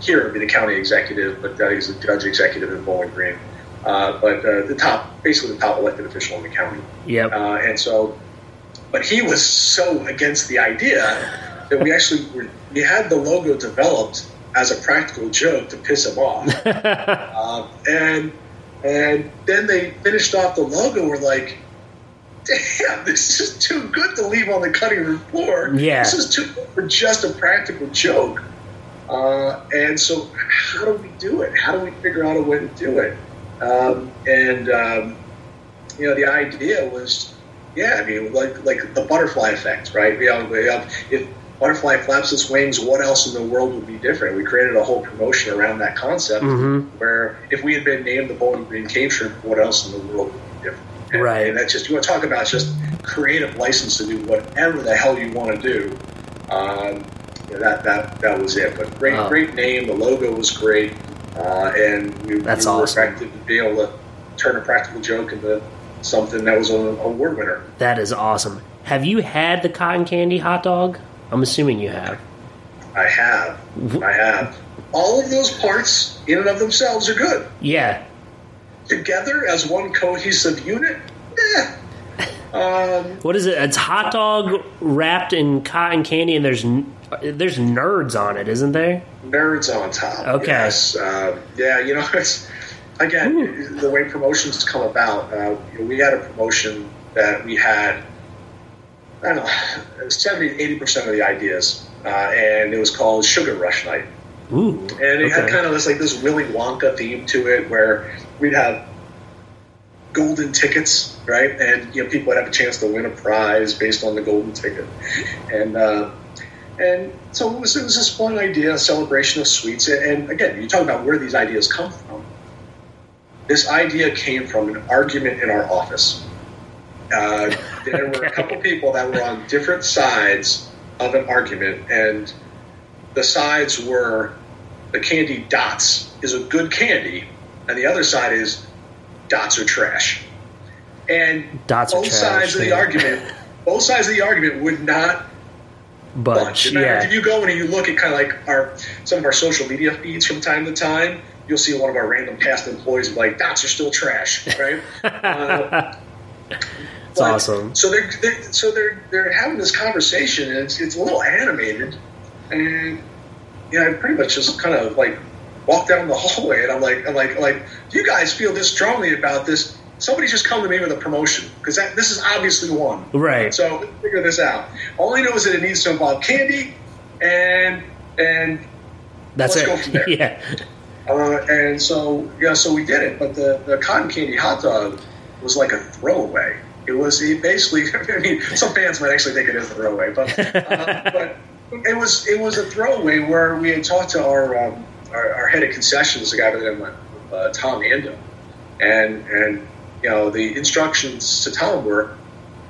here would be the county executive, but that is the judge executive in Bowling Green. Uh, but uh, the top, basically the top elected official in the county. yep. Uh, and so, but he was so against the idea that we actually were, we had the logo developed as a practical joke to piss him off. um, and and then they finished off the logo. We're like, damn, this is too good to leave on the cutting room floor. Yeah. this is too good for just a practical joke. Uh, and so, how do we do it? How do we figure out a way to do it? Um, and um, you know, the idea was, yeah, I mean, like like the butterfly effect, right? We have, we have, if butterfly flaps its wings, what else in the world would be different? We created a whole promotion around that concept, Mhm. where if we had been named the Bowling Green Cave Shrimp, what else in the world would be different? And, Right. And that's just you want to talk about just creative license to do whatever the hell you want to do. Um, that that that was it. But great, Wow. great name. The logo was great, uh, and we, That's we were awesome. effective to be able to turn a practical joke into something that was an award winner. That is awesome. Have you had the cotton candy hot dog? I'm assuming you have. I have, I have. All of those parts, in and of themselves, are good. Yeah. Together as one cohesive unit, eh. Um, What is it? It's hot dog wrapped in cotton candy, and there's there's nerds on it, isn't there? nerds on top. Okay. Yes. Uh, yeah, you know, it's again the way promotions come about. Uh, we had a promotion that we had. I don't know, 70 80 percent of the ideas, uh, and it was called Sugar Rush Night, Ooh. and it had kind of this like this Willy Wonka theme to it, where we'd have golden tickets, right? And you know, people would have a chance to win a prize based on the golden ticket, and uh, and so it was, it was this fun idea, a celebration of sweets. And, again, you talk about where these ideas come from. This idea came from an argument in our office. Uh, there were a couple people that were on different sides of an argument, and the sides were the candy dots is a good candy, and the other side is dots are trash. And Dots are both trash, sides of the yeah. argument, both sides of the argument would not Bunch. bunch. And If you go and you look at kind of like our some of our social media feeds from time to time, you'll see one of our random past employees be like, "Dots are still trash," right? uh, It's awesome. So they're, they're so they're they're having this conversation, and it's it's a little animated, and you know, I pretty much just kind of like walk down the hallway, and I'm like, I'm like, like, do you guys feel this strongly about this? Somebody just come to me with a promotion because this is obviously one. Right. So figure this out. All I know is that it needs to involve candy and and That's let's it. go from there. yeah. uh, and so yeah, so we did it. But the, the cotton candy hot dog was like a throwaway. It was it basically. I mean, some fans might actually think it is a throwaway, but uh, but it was it was a throwaway where we had talked to our um, our, our head of concessions, a guy by the name of uh, Tom Ando, and and you know the instructions to Tom were,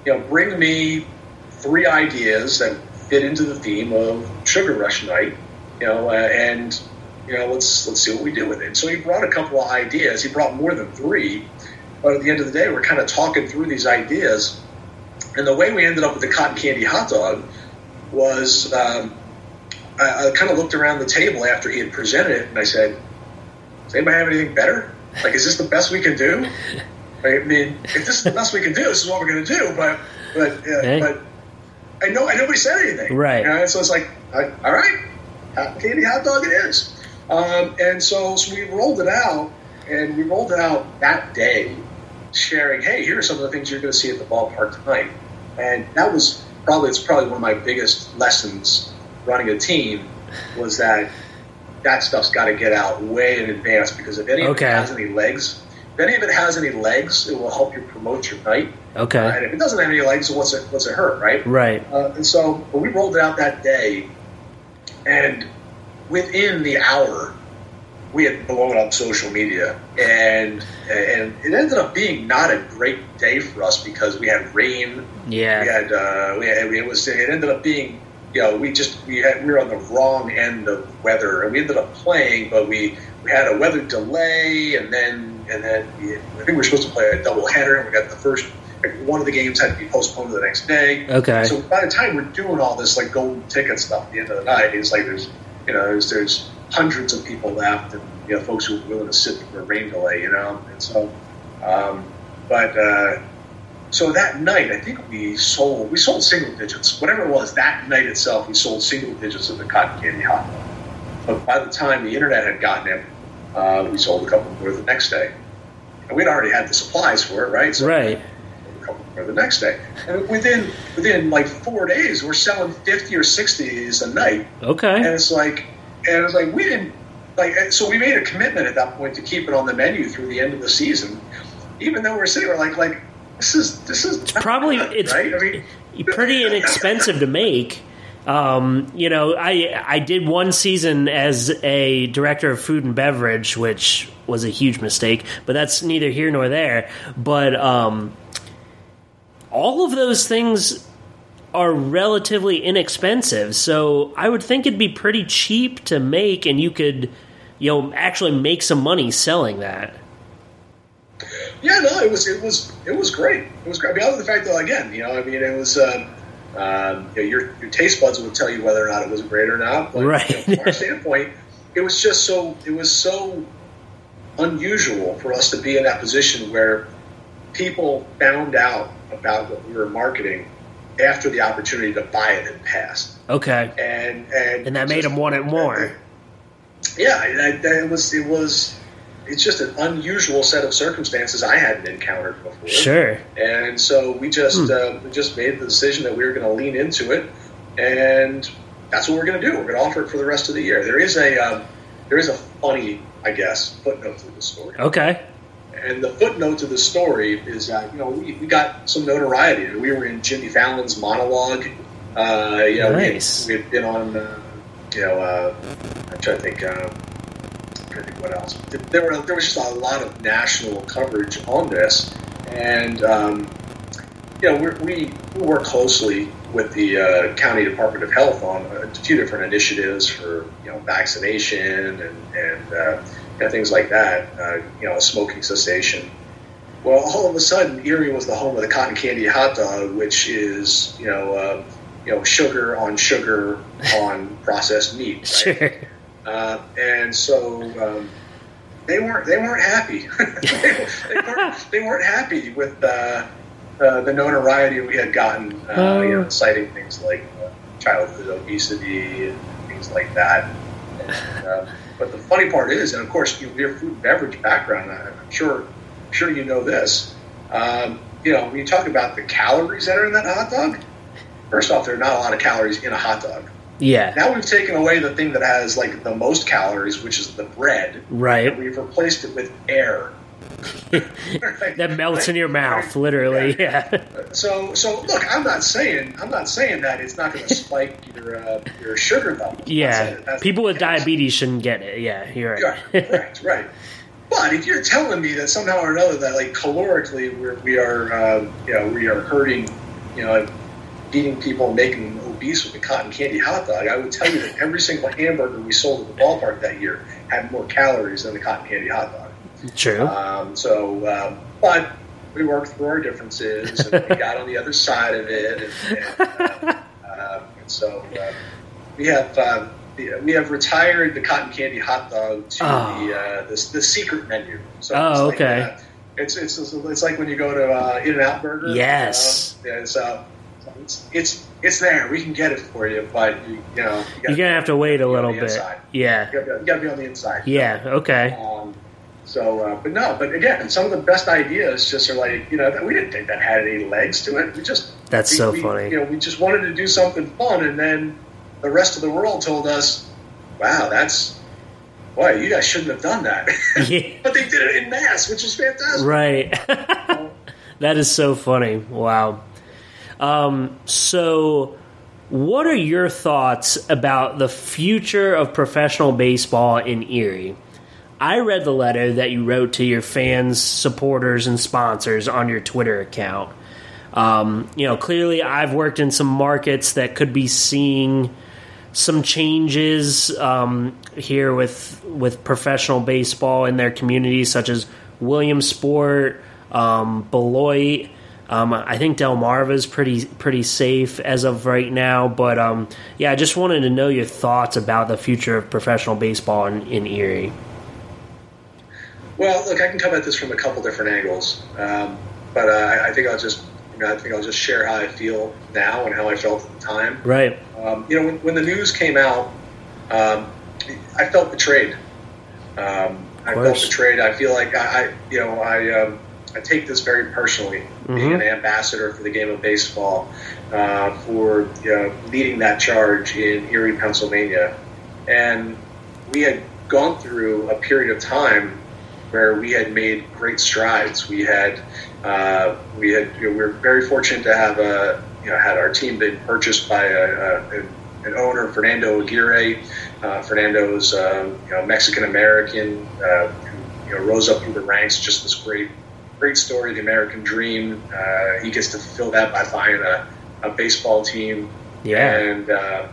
you know, bring me three ideas that fit into the theme of Sugar Rush Night, you know, uh, and you know, let's let's see what we do with it. So he brought a couple of ideas. He brought more than three, but at the end of the day, we're kind of talking through these ideas, and the way we ended up with the cotton candy hot dog was um, I, I kind of looked around the table after he had presented it, and I said, "Does anybody have anything better? Like, is this the best we can do?" I mean, if this is the best we can do, this is what we're going to do. But but uh, Hey. but I know I nobody said anything. Right. You know, so it's like, all all right, candy hot dog it is. Um, and so, so we rolled it out, and we rolled it out that day, sharing, hey, here are some of the things you're going to see at the ballpark tonight. And that was probably it's probably one of my biggest lessons running a team was that that stuff's got to get out way in advance because if any of Okay. has any legs, if any of it has any legs, it will help you promote your night. Okay. Uh, and if it doesn't have any legs, what's it what's it hurt, right? Right. Uh, and so but we rolled it out that day, and within the hour, we had blown up social media, and and it ended up being not a great day for us because we had rain. Yeah, we had uh, we had, it was it ended up being you know we just we had we were on the wrong end of weather, and we ended up playing, but we we had a weather delay, and then and then we, I think we were supposed to play a double header, and we got the first one of the games had to be postponed to the next day. Okay. So by the time we're doing all this like golden ticket stuff at the end of the night, it's like there's you know there's, there's hundreds of people left, and you know folks who are willing to sit through a rain delay, you know, and so. Um, but uh, so that night, I think we sold we sold single digits, whatever it was. That night itself, we sold single digits of the cotton candy hot dog. But by the time the internet had gotten it, uh, we sold a couple more the next day, and we'd already had the supplies for it, right? So right or the next day. And within within like four days, we're selling fifty or sixty a night. Okay. And it's like, and it's like we didn't like. So we made a commitment at that point to keep it on the menu through the end of the season, even though we're sitting, we're like, like this is this is it's probably it's right? I mean, pretty inexpensive to make. Um, you know, I I did one season as a director of food and beverage, which was a huge mistake, but that's neither here nor there. But um, all of those things are relatively inexpensive. So I would think it'd be pretty cheap to make, and you could, you know, actually make some money selling that. Yeah, no, it was it was it was great. It was great. Than the fact that again, you know, I mean, it was. Uh, um, you know, your your taste buds would tell you whether or not it was great or not. But, right. You know, from our standpoint, it was just so it was so unusual for us to be in that position where people found out about what we were marketing after the opportunity to buy it had passed. Okay. And and and that made them want it more. Yeah, it was it was it's just an unusual set of circumstances I hadn't encountered before. Sure. And so we just hmm. uh, we just made the decision that we were going to lean into it, and that's what we're going to do. We're going to offer it for the rest of the year. There is a um, there is a funny, I guess, footnote to the story. Okay. And the footnote to the story is that you know we, we got some notoriety. We were in Jimmy Fallon's monologue. Uh, you know, nice. we had, we had been on. Uh, you know, uh, I'm trying to think. Think what else. There were there was just a lot of national coverage on this, and um, you know we we work closely with the uh, county Department of Health on a few different initiatives for you know vaccination and and uh, you know, things like that. Uh, you know, smoking cessation. Well, all of a sudden, Erie was the home of the cotton candy hot dog, which is you know uh, you know sugar on sugar on processed meat. Right? Sure. Uh, and so um, they weren't they weren't happy. they, they, weren't, they weren't happy with uh, uh, the notoriety we had gotten, uh, you know, oh. citing things like uh, childhood obesity and things like that. And, uh, but the funny part is, and of course, you, your food and beverage background, I'm sure, I'm sure you know this. Um, you know, when you talk about the calories that are in that hot dog, first off, there are not a lot of calories in a hot dog. Yeah. Now we've taken away the thing that has like the most calories, which is the bread. Right. And we've replaced it with air. that melts in your mouth, literally. Yeah. yeah. So, so look, I'm not saying I'm not saying that it's not going to spike your uh, your sugar level. Yeah. People with diabetes shouldn't get it. Yeah, you're right. Yeah, right, right. But if you're telling me that somehow or another that like calorically we're, we are, uh, you know, we are hurting, you know, feeding people, making obese with the cotton candy hot dog, I would tell you that every single hamburger we sold at the ballpark that year had more calories than the cotton candy hot dog. True. Um, so, um, but we worked through our differences and we got on the other side of it, and, and, uh, uh, and so uh, we have. Um, we have retired the cotton candy hot dog to oh. the, uh, the, the secret menu. So oh, okay. Like, it's, it's it's like when you go to uh, In-N-Out Burger. Yes. Uh, it's, uh, it's it's it's there. We can get it for you, but you, you know you are gonna have to wait a little bit. Inside. Yeah, you gotta, you gotta, be on the inside. Yeah. Okay. Um, so, uh, but no, but again, some of the best ideas just are like you know we didn't think that had any legs to it. We just that's we, so we, funny. You know, we just wanted to do something fun, and then the rest of the world told us, "Wow, that's boy, you guys shouldn't have done that." Yeah. but they did it in mass, which is fantastic. Right. that is so funny. Wow. Um, so, what are your thoughts about the future of professional baseball in Erie? I read the letter that you wrote to your fans, supporters, and sponsors on your Twitter account. Um, you know, clearly, I've worked in some markets that could be seeing some changes um, here with with professional baseball in their communities, such as Williamsport, um, Beloit. Um, I think Delmarva is pretty pretty safe as of right now, but um, yeah, I just wanted to know your thoughts about the future of professional baseball in, in Erie. Well, look, I can come at this from a couple different angles, um, but uh, I, think I'll just you know, I think I'll just share how I feel now and how I felt at the time. Right. Um, you know, when, when, the news came out, um, I felt betrayed. Um, I felt betrayed. I feel like I, I you know, I, um, I take this very personally, mm-hmm. being an ambassador for the game of baseball, uh, for you know, leading that charge in Erie, Pennsylvania, and we had gone through a period of time where we had made great strides. We had uh, we had you know, we were very fortunate to have a you know had our team been purchased by a, a, an owner, Fernando Aguirre. Uh, Fernando's um, you know Mexican American uh, who you know rose up through the ranks. Just this great great story, the American dream. Uh, he gets to fulfill that by buying a, a baseball team. Yeah, and uh,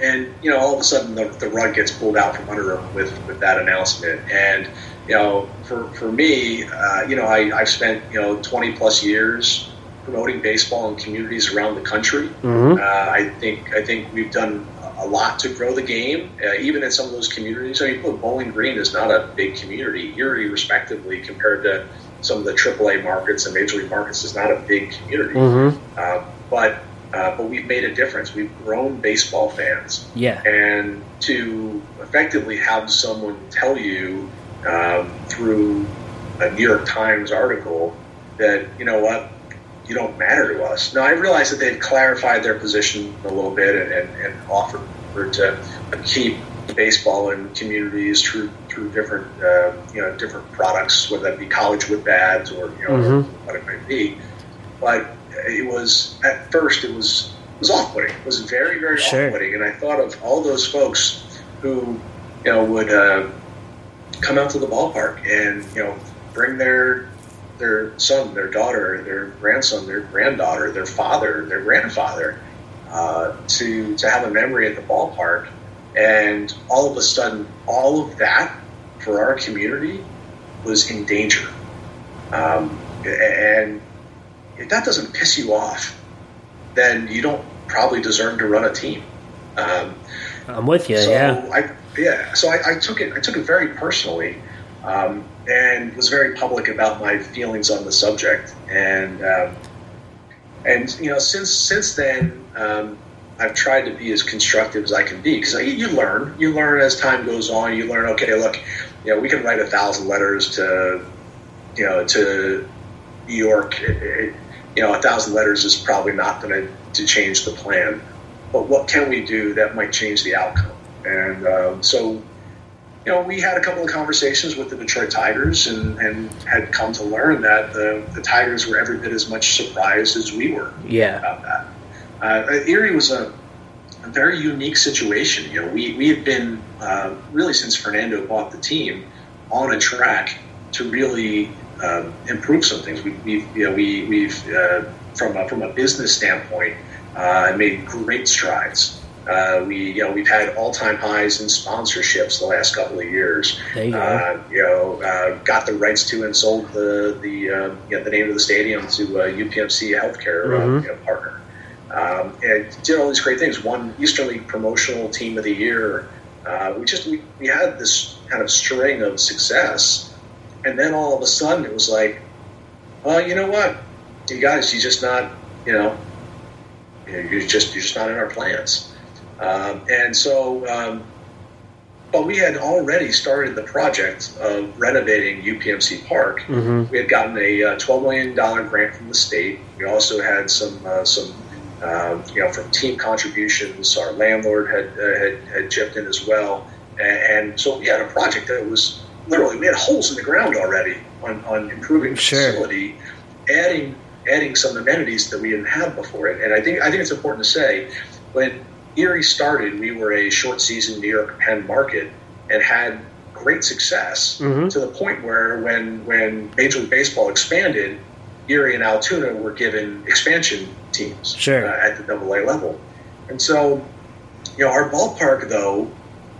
and you know all of a sudden the, the rug gets pulled out from under him with with that announcement and you know, for, for me, uh, you know, I, I've spent, you know, 20 plus years promoting baseball in communities around the country. Mm-hmm. Uh, I think I think we've done a lot to grow the game, uh, even in some of those communities. I mean, Bowling Green is not a big community. Erie, respectively, compared to some of the AAA markets and Major League markets, is not a big community. Mm-hmm. Uh, but uh, but we've made a difference. We've grown baseball fans. Yeah. And to effectively have someone tell you um, through a New York Times article that you know what you don't matter to us. Now I realize that they've clarified their position a little bit and, and, and offered to keep baseball in communities through through different uh, you know different products, whether that be college wood bads or you know mm-hmm. what it might be. But it was at first it was it was off putting. It was very very sure. off putting, and I thought of all those folks who you know would. Uh, come out to the ballpark and you know bring their their son, their daughter, their grandson, their granddaughter, their father, their grandfather uh, to to have a memory at the ballpark, and all of a sudden, all of that for our community was in danger, um, and if that doesn't piss you off, then you don't probably deserve to run a team. Um, I'm with you. So yeah. I, yeah, so I, I, took it. I took it very personally, um, and was very public about my feelings on the subject. And um, and you know, since since then, um, I've tried to be as constructive as I can be because you learn. You learn as time goes on. You learn. Okay, look, you know, we can write a thousand letters to, you know, to New York. It, it, you know, a thousand letters is probably not going to change the plan. But what can we do that might change the outcome? And um, so, you know, we had a couple of conversations with the Detroit Tigers and, and had come to learn that the, the Tigers were every bit as much surprised as we were yeah. about that. Uh, Erie was a, a, very unique situation. You know, we, we had been uh, really since Fernando bought the team on a track to really um, improve some things. We, we've, you know, we, we've uh, from a, from a business standpoint, uh, made great strides. Uh, we, you know, we've had all-time highs in sponsorships the last couple of years. You, uh, you know, uh, got the rights to and sold the the uh, you know, the name of the stadium to UPMC Healthcare uh, mm-hmm. you know, partner, um, and did all these great things. Won Eastern League Promotional Team of the Year. Uh, we just we, we had this kind of string of success, and then all of a sudden it was like, well, you know what, you guys, you just not, you know, you're just you're just not in our plans. Um, and so, um, but we had already started the project of renovating UPMC Park. Mm-hmm. We had gotten a uh, $12 million grant from the state. We also had some uh, some uh, you know from team contributions. Our landlord had uh, had, had chipped in as well, and, and, so we had a project that was literally we had holes in the ground already on, on improving the sure. facility, adding adding some amenities that we didn't have before it. And I think I think it's important to say when Erie started, we were a short season New York Penn market and had great success Mhm. to the point where when when Major League Baseball expanded, Erie and Altoona were given expansion teams Sure. uh, at the Double A level, and so you know our ballpark though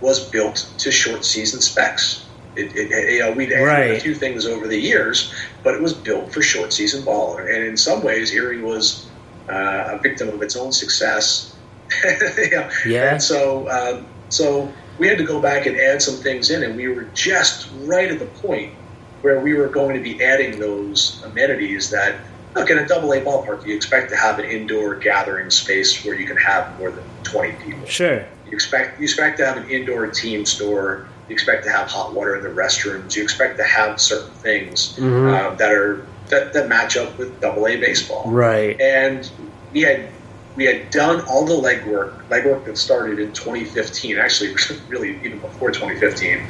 was built to short season specs. It, it, you know, we'd added a few things over the years, but it was built for short season ball. And in some ways, Erie was uh, a victim of its own success. You know, Yeah. And so, um, so we had to go back and add some things in, and we were just right at the point where we were going to be adding those amenities that. Look, in a double A ballpark, you expect to have an indoor gathering space where you can have more than 20 people. Sure. You expect you expect to have an indoor team store. You expect to have hot water in the restrooms. You expect to have certain things Mhm. um, that are that, that match up with Double A baseball. Right. And we had we had done all the legwork legwork that started in 2015. Actually, really even before 2015,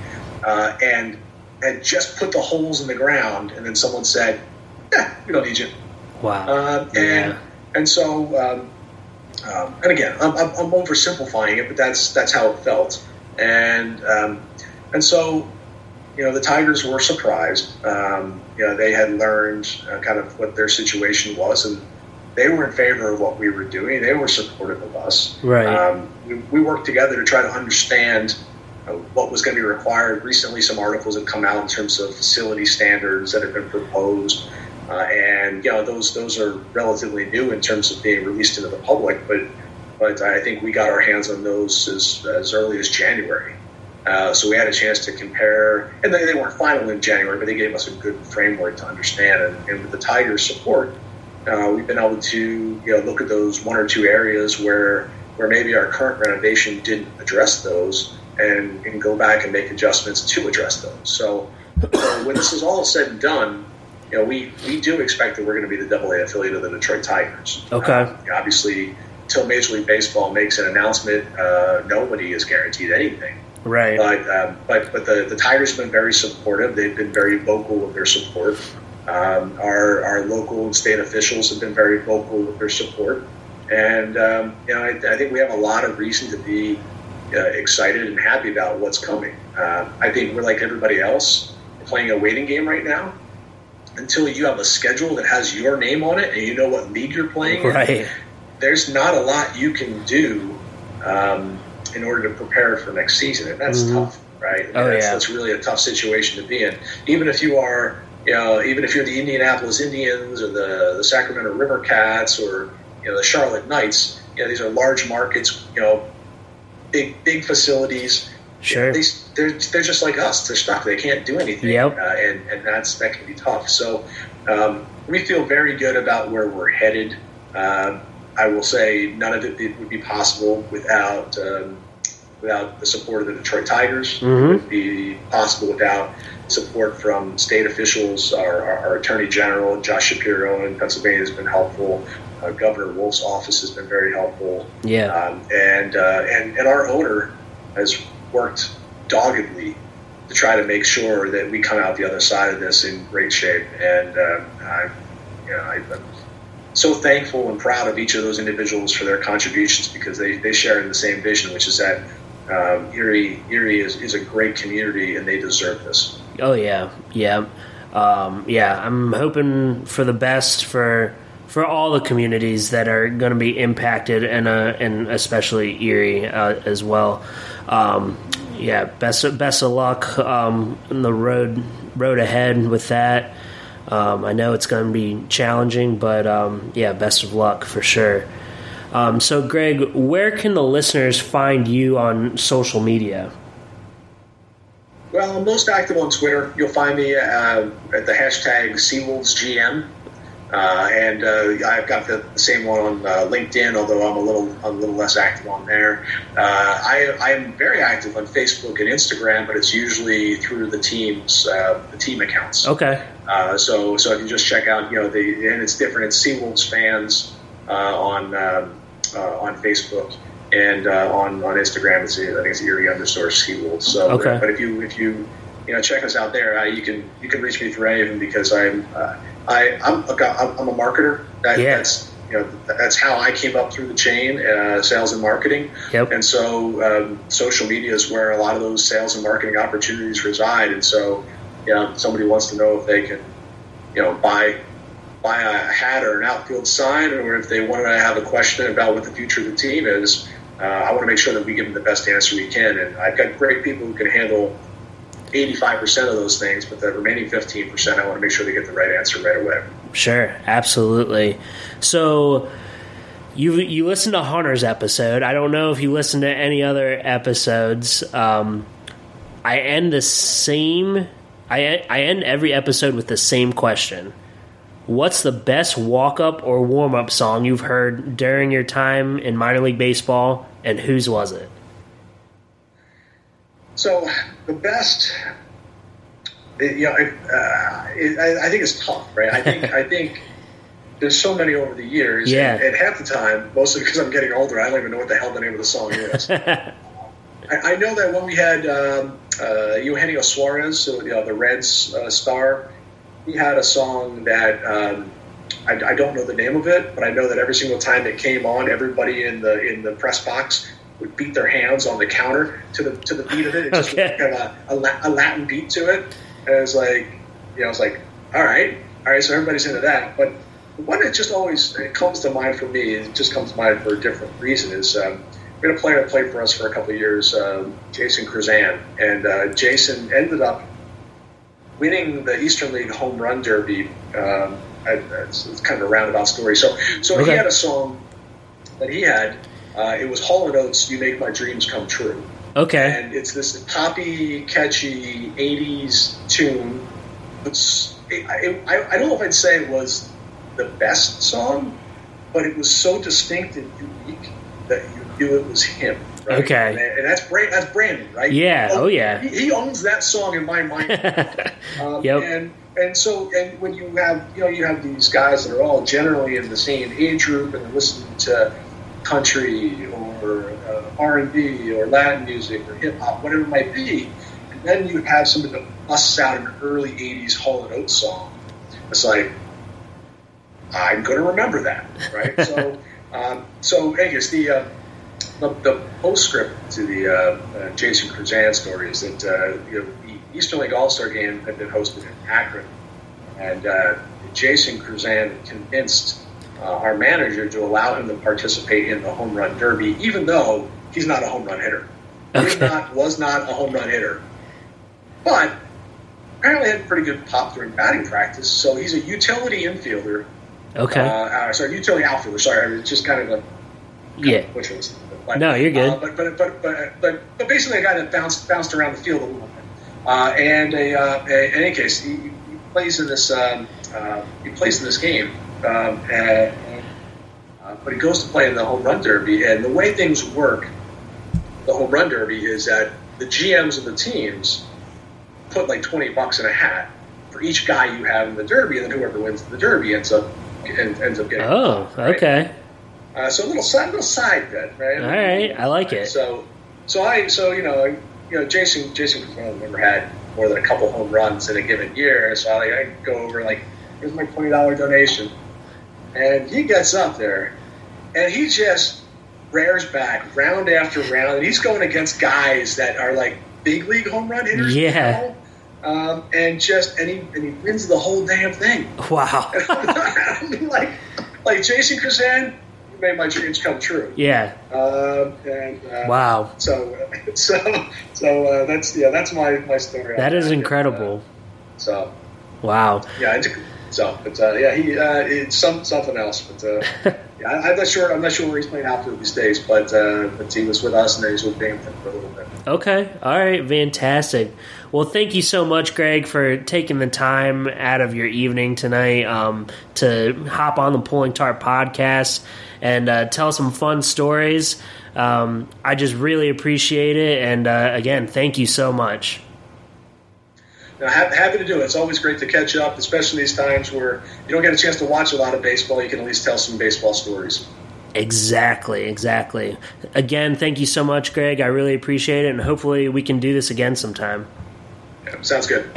uh, and had just put the holes in the ground. And then someone said, "Yeah, we don't need you." Wow. Uh, and Yeah. and so um, um, and again, I'm, I'm, I'm oversimplifying it, but that's that's how it felt. And um, and so you know the Tigers were surprised. Um, you know they had learned uh, kind of what their situation was, and they were in favor of what we were doing. They were supportive of us. Right. Um, we, we worked together to try to understand uh, what was going to be required. Recently, some articles have come out in terms of facility standards that have been proposed, uh, and you know those those are relatively new in terms of being released into the public. But but I think we got our hands on those as, as early as January. Uh, so we had a chance to compare, and they, they weren't final in January, but they gave us a good framework to understand. And, and with the Tigers' support, uh, we've been able to you know look at those one or two areas where where maybe our current renovation didn't address those, and, and go back and make adjustments to address those. So uh, when this is all said and done, you know we, we do expect that we're going to be the Double A affiliate of the Detroit Tigers. Okay. Uh, obviously, until Major League Baseball makes an announcement, uh, nobody is guaranteed anything. right. But um, but but the, the Tigers have been very supportive. They've been very vocal with their support. Um, our our local and state officials have been very vocal with their support, and um, you know I, I think we have a lot of reason to be uh, excited and happy about what's coming. Uh, I think we're like everybody else, playing a waiting game right now. Until you have a schedule that has your name on it and you know what league you're playing, in, right. there's not a lot you can do um, in order to prepare for next season, and that's Mhm. tough, right? I mean, Oh, that's, yeah. that's really a tough situation to be in. Even if you are, you know, even if you're the Indianapolis Indians or the the Sacramento River Cats or you know the Charlotte Knights, you know, these are large markets, you know, big big facilities. Sure. They, they're, they're just like us. They're stuck. They can't do anything. Yep. Uh, and, and that's that can be tough. So um, we feel very good about where we're headed. Um, I will say none of it, it would be possible without um, without the support of the Detroit Tigers. Mhm. It would be possible without support from state officials. Our, our, our Attorney General Josh Shapiro in Pennsylvania has been helpful. Uh, Governor Wolf's office has been very helpful Yeah. um, and, uh, and and our owner has worked doggedly to try to make sure that we come out the other side of this in great shape. And uh, I, you know, I, I'm so thankful and proud of each of those individuals for their contributions because they, they share in the same vision, which is that um, Erie Erie is, is a great community and they deserve this. Oh yeah, yeah, um, yeah. I'm hoping for the best for for all the communities that are going to be impacted, and uh, and especially Erie uh, as well. Um, yeah, best of, best of luck um, in the road road ahead with that. Um, I know it's going to be challenging, but um, yeah, best of luck for sure. Um, so, Greg, where can the listeners find you on social media? Well, I'm most active on Twitter. You'll find me uh, at the hashtag SeaWolvesGM. Uh, and uh, I've got the, same one on uh, LinkedIn, although I'm a little a little less active on there. Uh, I, I am very active on Facebook and Instagram, but it's usually through the teams uh, the team accounts. Okay. Uh, so so if you just check out, you know, the and it's different. It's SeaWolves fans uh, on um, uh, on Facebook and uh, on on Instagram. It's I think it's Erie underscore SeaWolves. So Okay. but if you if you you know check us out there, uh, you can you can reach me through any of them because I'm uh, I I'm a, I'm a marketer. That, Yeah. That's you know that's how I came up through the chain, uh, sales and marketing. Yep. And so um, social media is where a lot of those sales and marketing opportunities reside. And so, you know, somebody wants to know if they can, you know, buy buy a hat or an outfield sign, or if they want to have a question about what the future of the team is. Uh, I want to make sure that we give them the best answer we can. And I've got great people who can handle 85% of those things, but the remaining 15%, I want to make sure they get the right answer right away. Sure, absolutely. So you you listened to Hunter's episode. I don't know if you listened to any other episodes. Um, I end the same. I I end every episode with the same question. What's the best walk up or warm up song you've heard during your time in minor league baseball, and whose was it? So the best, you know, uh, it, I, I think it's tough, right? I think I think there's so many over the years, Yeah. and, and half the time, mostly because I'm getting older, I don't even know what the hell the name of the song is. I, I know that when we had um, uh, Eugenio Suarez, so you know, the Reds uh, star, he had a song that um, I, I don't know the name of it, but I know that every single time it came on, everybody in the in the press box would beat their hands on the counter to the to the beat of it. It just Okay. had a, a, a Latin beat to it, and it was like, you know, I was like, all right, all right, so everybody's into that, but. The one that just always it comes to mind for me, it just comes to mind for a different reason, is um, we had a player that played for us for a couple of years, um, Jason Krizan, and uh, Jason ended up winning the Eastern League Home Run Derby. Um, I, it's, it's kind of a roundabout story. So, so Okay. he had a song that he had. Uh, it was Hall and Oates, "You Make My Dreams Come True," Okay. and it's this poppy, catchy '80s tune. It's, I, I, I don't know if I'd say it was the best song, but it was so distinct and unique that you knew it was him. Right? Okay. and, and that's Brand, that's Brandon, right? Yeah, oh, yeah. He, he owns that song in my mind. Um, Yep. And and so and when you have you know you have these guys that are all generally in the same age group and they're listening to country or uh, R and B or Latin music or hip hop, whatever it might be, and then you would have somebody that busts out an early '80s Hall and Oates song. It's like I'm going to remember that, right? so um, so anyways, the uh, the, the postscript to the uh, uh, Jason Krizan story is that uh, you know, the Eastern League All Star game had been hosted in Akron, and uh, Jason Krizan convinced uh, our manager to allow him to participate in the home run derby, even though he's not a home run hitter. He Okay. not, was not a home run hitter, but apparently had pretty good pop during batting practice. So he's a utility infielder. Okay. Uh, uh, sorry, utility outfielder. Sorry, it's just kind of a yeah. which was but, No, you're good. Uh, but, but but but but but basically a guy that bounced bounced around the field a little bit. Uh, and a, uh, a, in any case, he, he plays in this um, uh, he plays in this game, um, and, uh, but he goes to play in the home run derby. And the way things work, the home run derby is that the GMs of the teams put like twenty bucks in a hat for each guy you have in the derby, and then whoever wins the derby ends up ends, up getting. Oh, right? okay. Uh, so a little side, little side bet, right? All right. I like it. So, so I, so you know, you know, Jason, Jason Krizan never had more than a couple home runs in a given year. So I, I go over like, here's my twenty dollar donation, and he gets up there, and he just rears back round after round, and he's going against guys that are like big league home run hitters. you Yeah. know? Um, and just and he and he wins the whole damn thing. Wow. I mean, like, like Jason you made my dreams come true. yeah. Um, and uh, Wow. So, so, so uh, that's yeah, that's my my story. That is Uh, incredible. so Wow. yeah, it's, so but uh, yeah, he uh, it's some something else. But uh, yeah, I, I'm not sure. I'm not sure where he's playing outfield these days. But uh, but he was with us, and then he's with Binghamton for a little bit. Okay. All right. Fantastic. Well, thank you so much, Greg, for taking the time out of your evening tonight um, to hop on the Pulling Tarp podcast and uh, tell some fun stories. Um, I just really appreciate it. And uh, again, thank you so much. Now, ha- happy to do it. It's always great to catch up, especially these times where you don't get a chance to watch a lot of baseball. You can at least tell some baseball stories. Exactly, exactly. Again, thank you so much, Greg. I really appreciate it, and hopefully we can do this again sometime. Yeah, sounds good.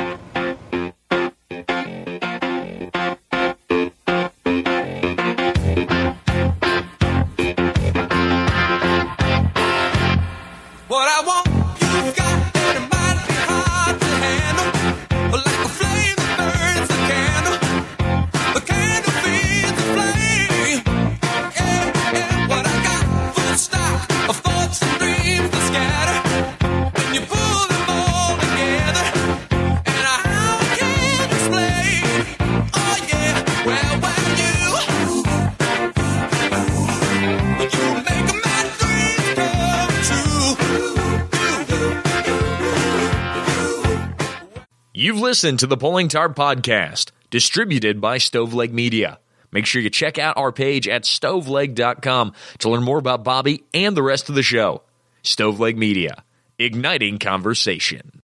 You've to the Pulling Tarp Podcast, distributed by Stoveleg Media. Make sure you check out our page at stoveleg.com to learn more about Bobby and the rest of the show. Stoveleg Media, igniting conversation.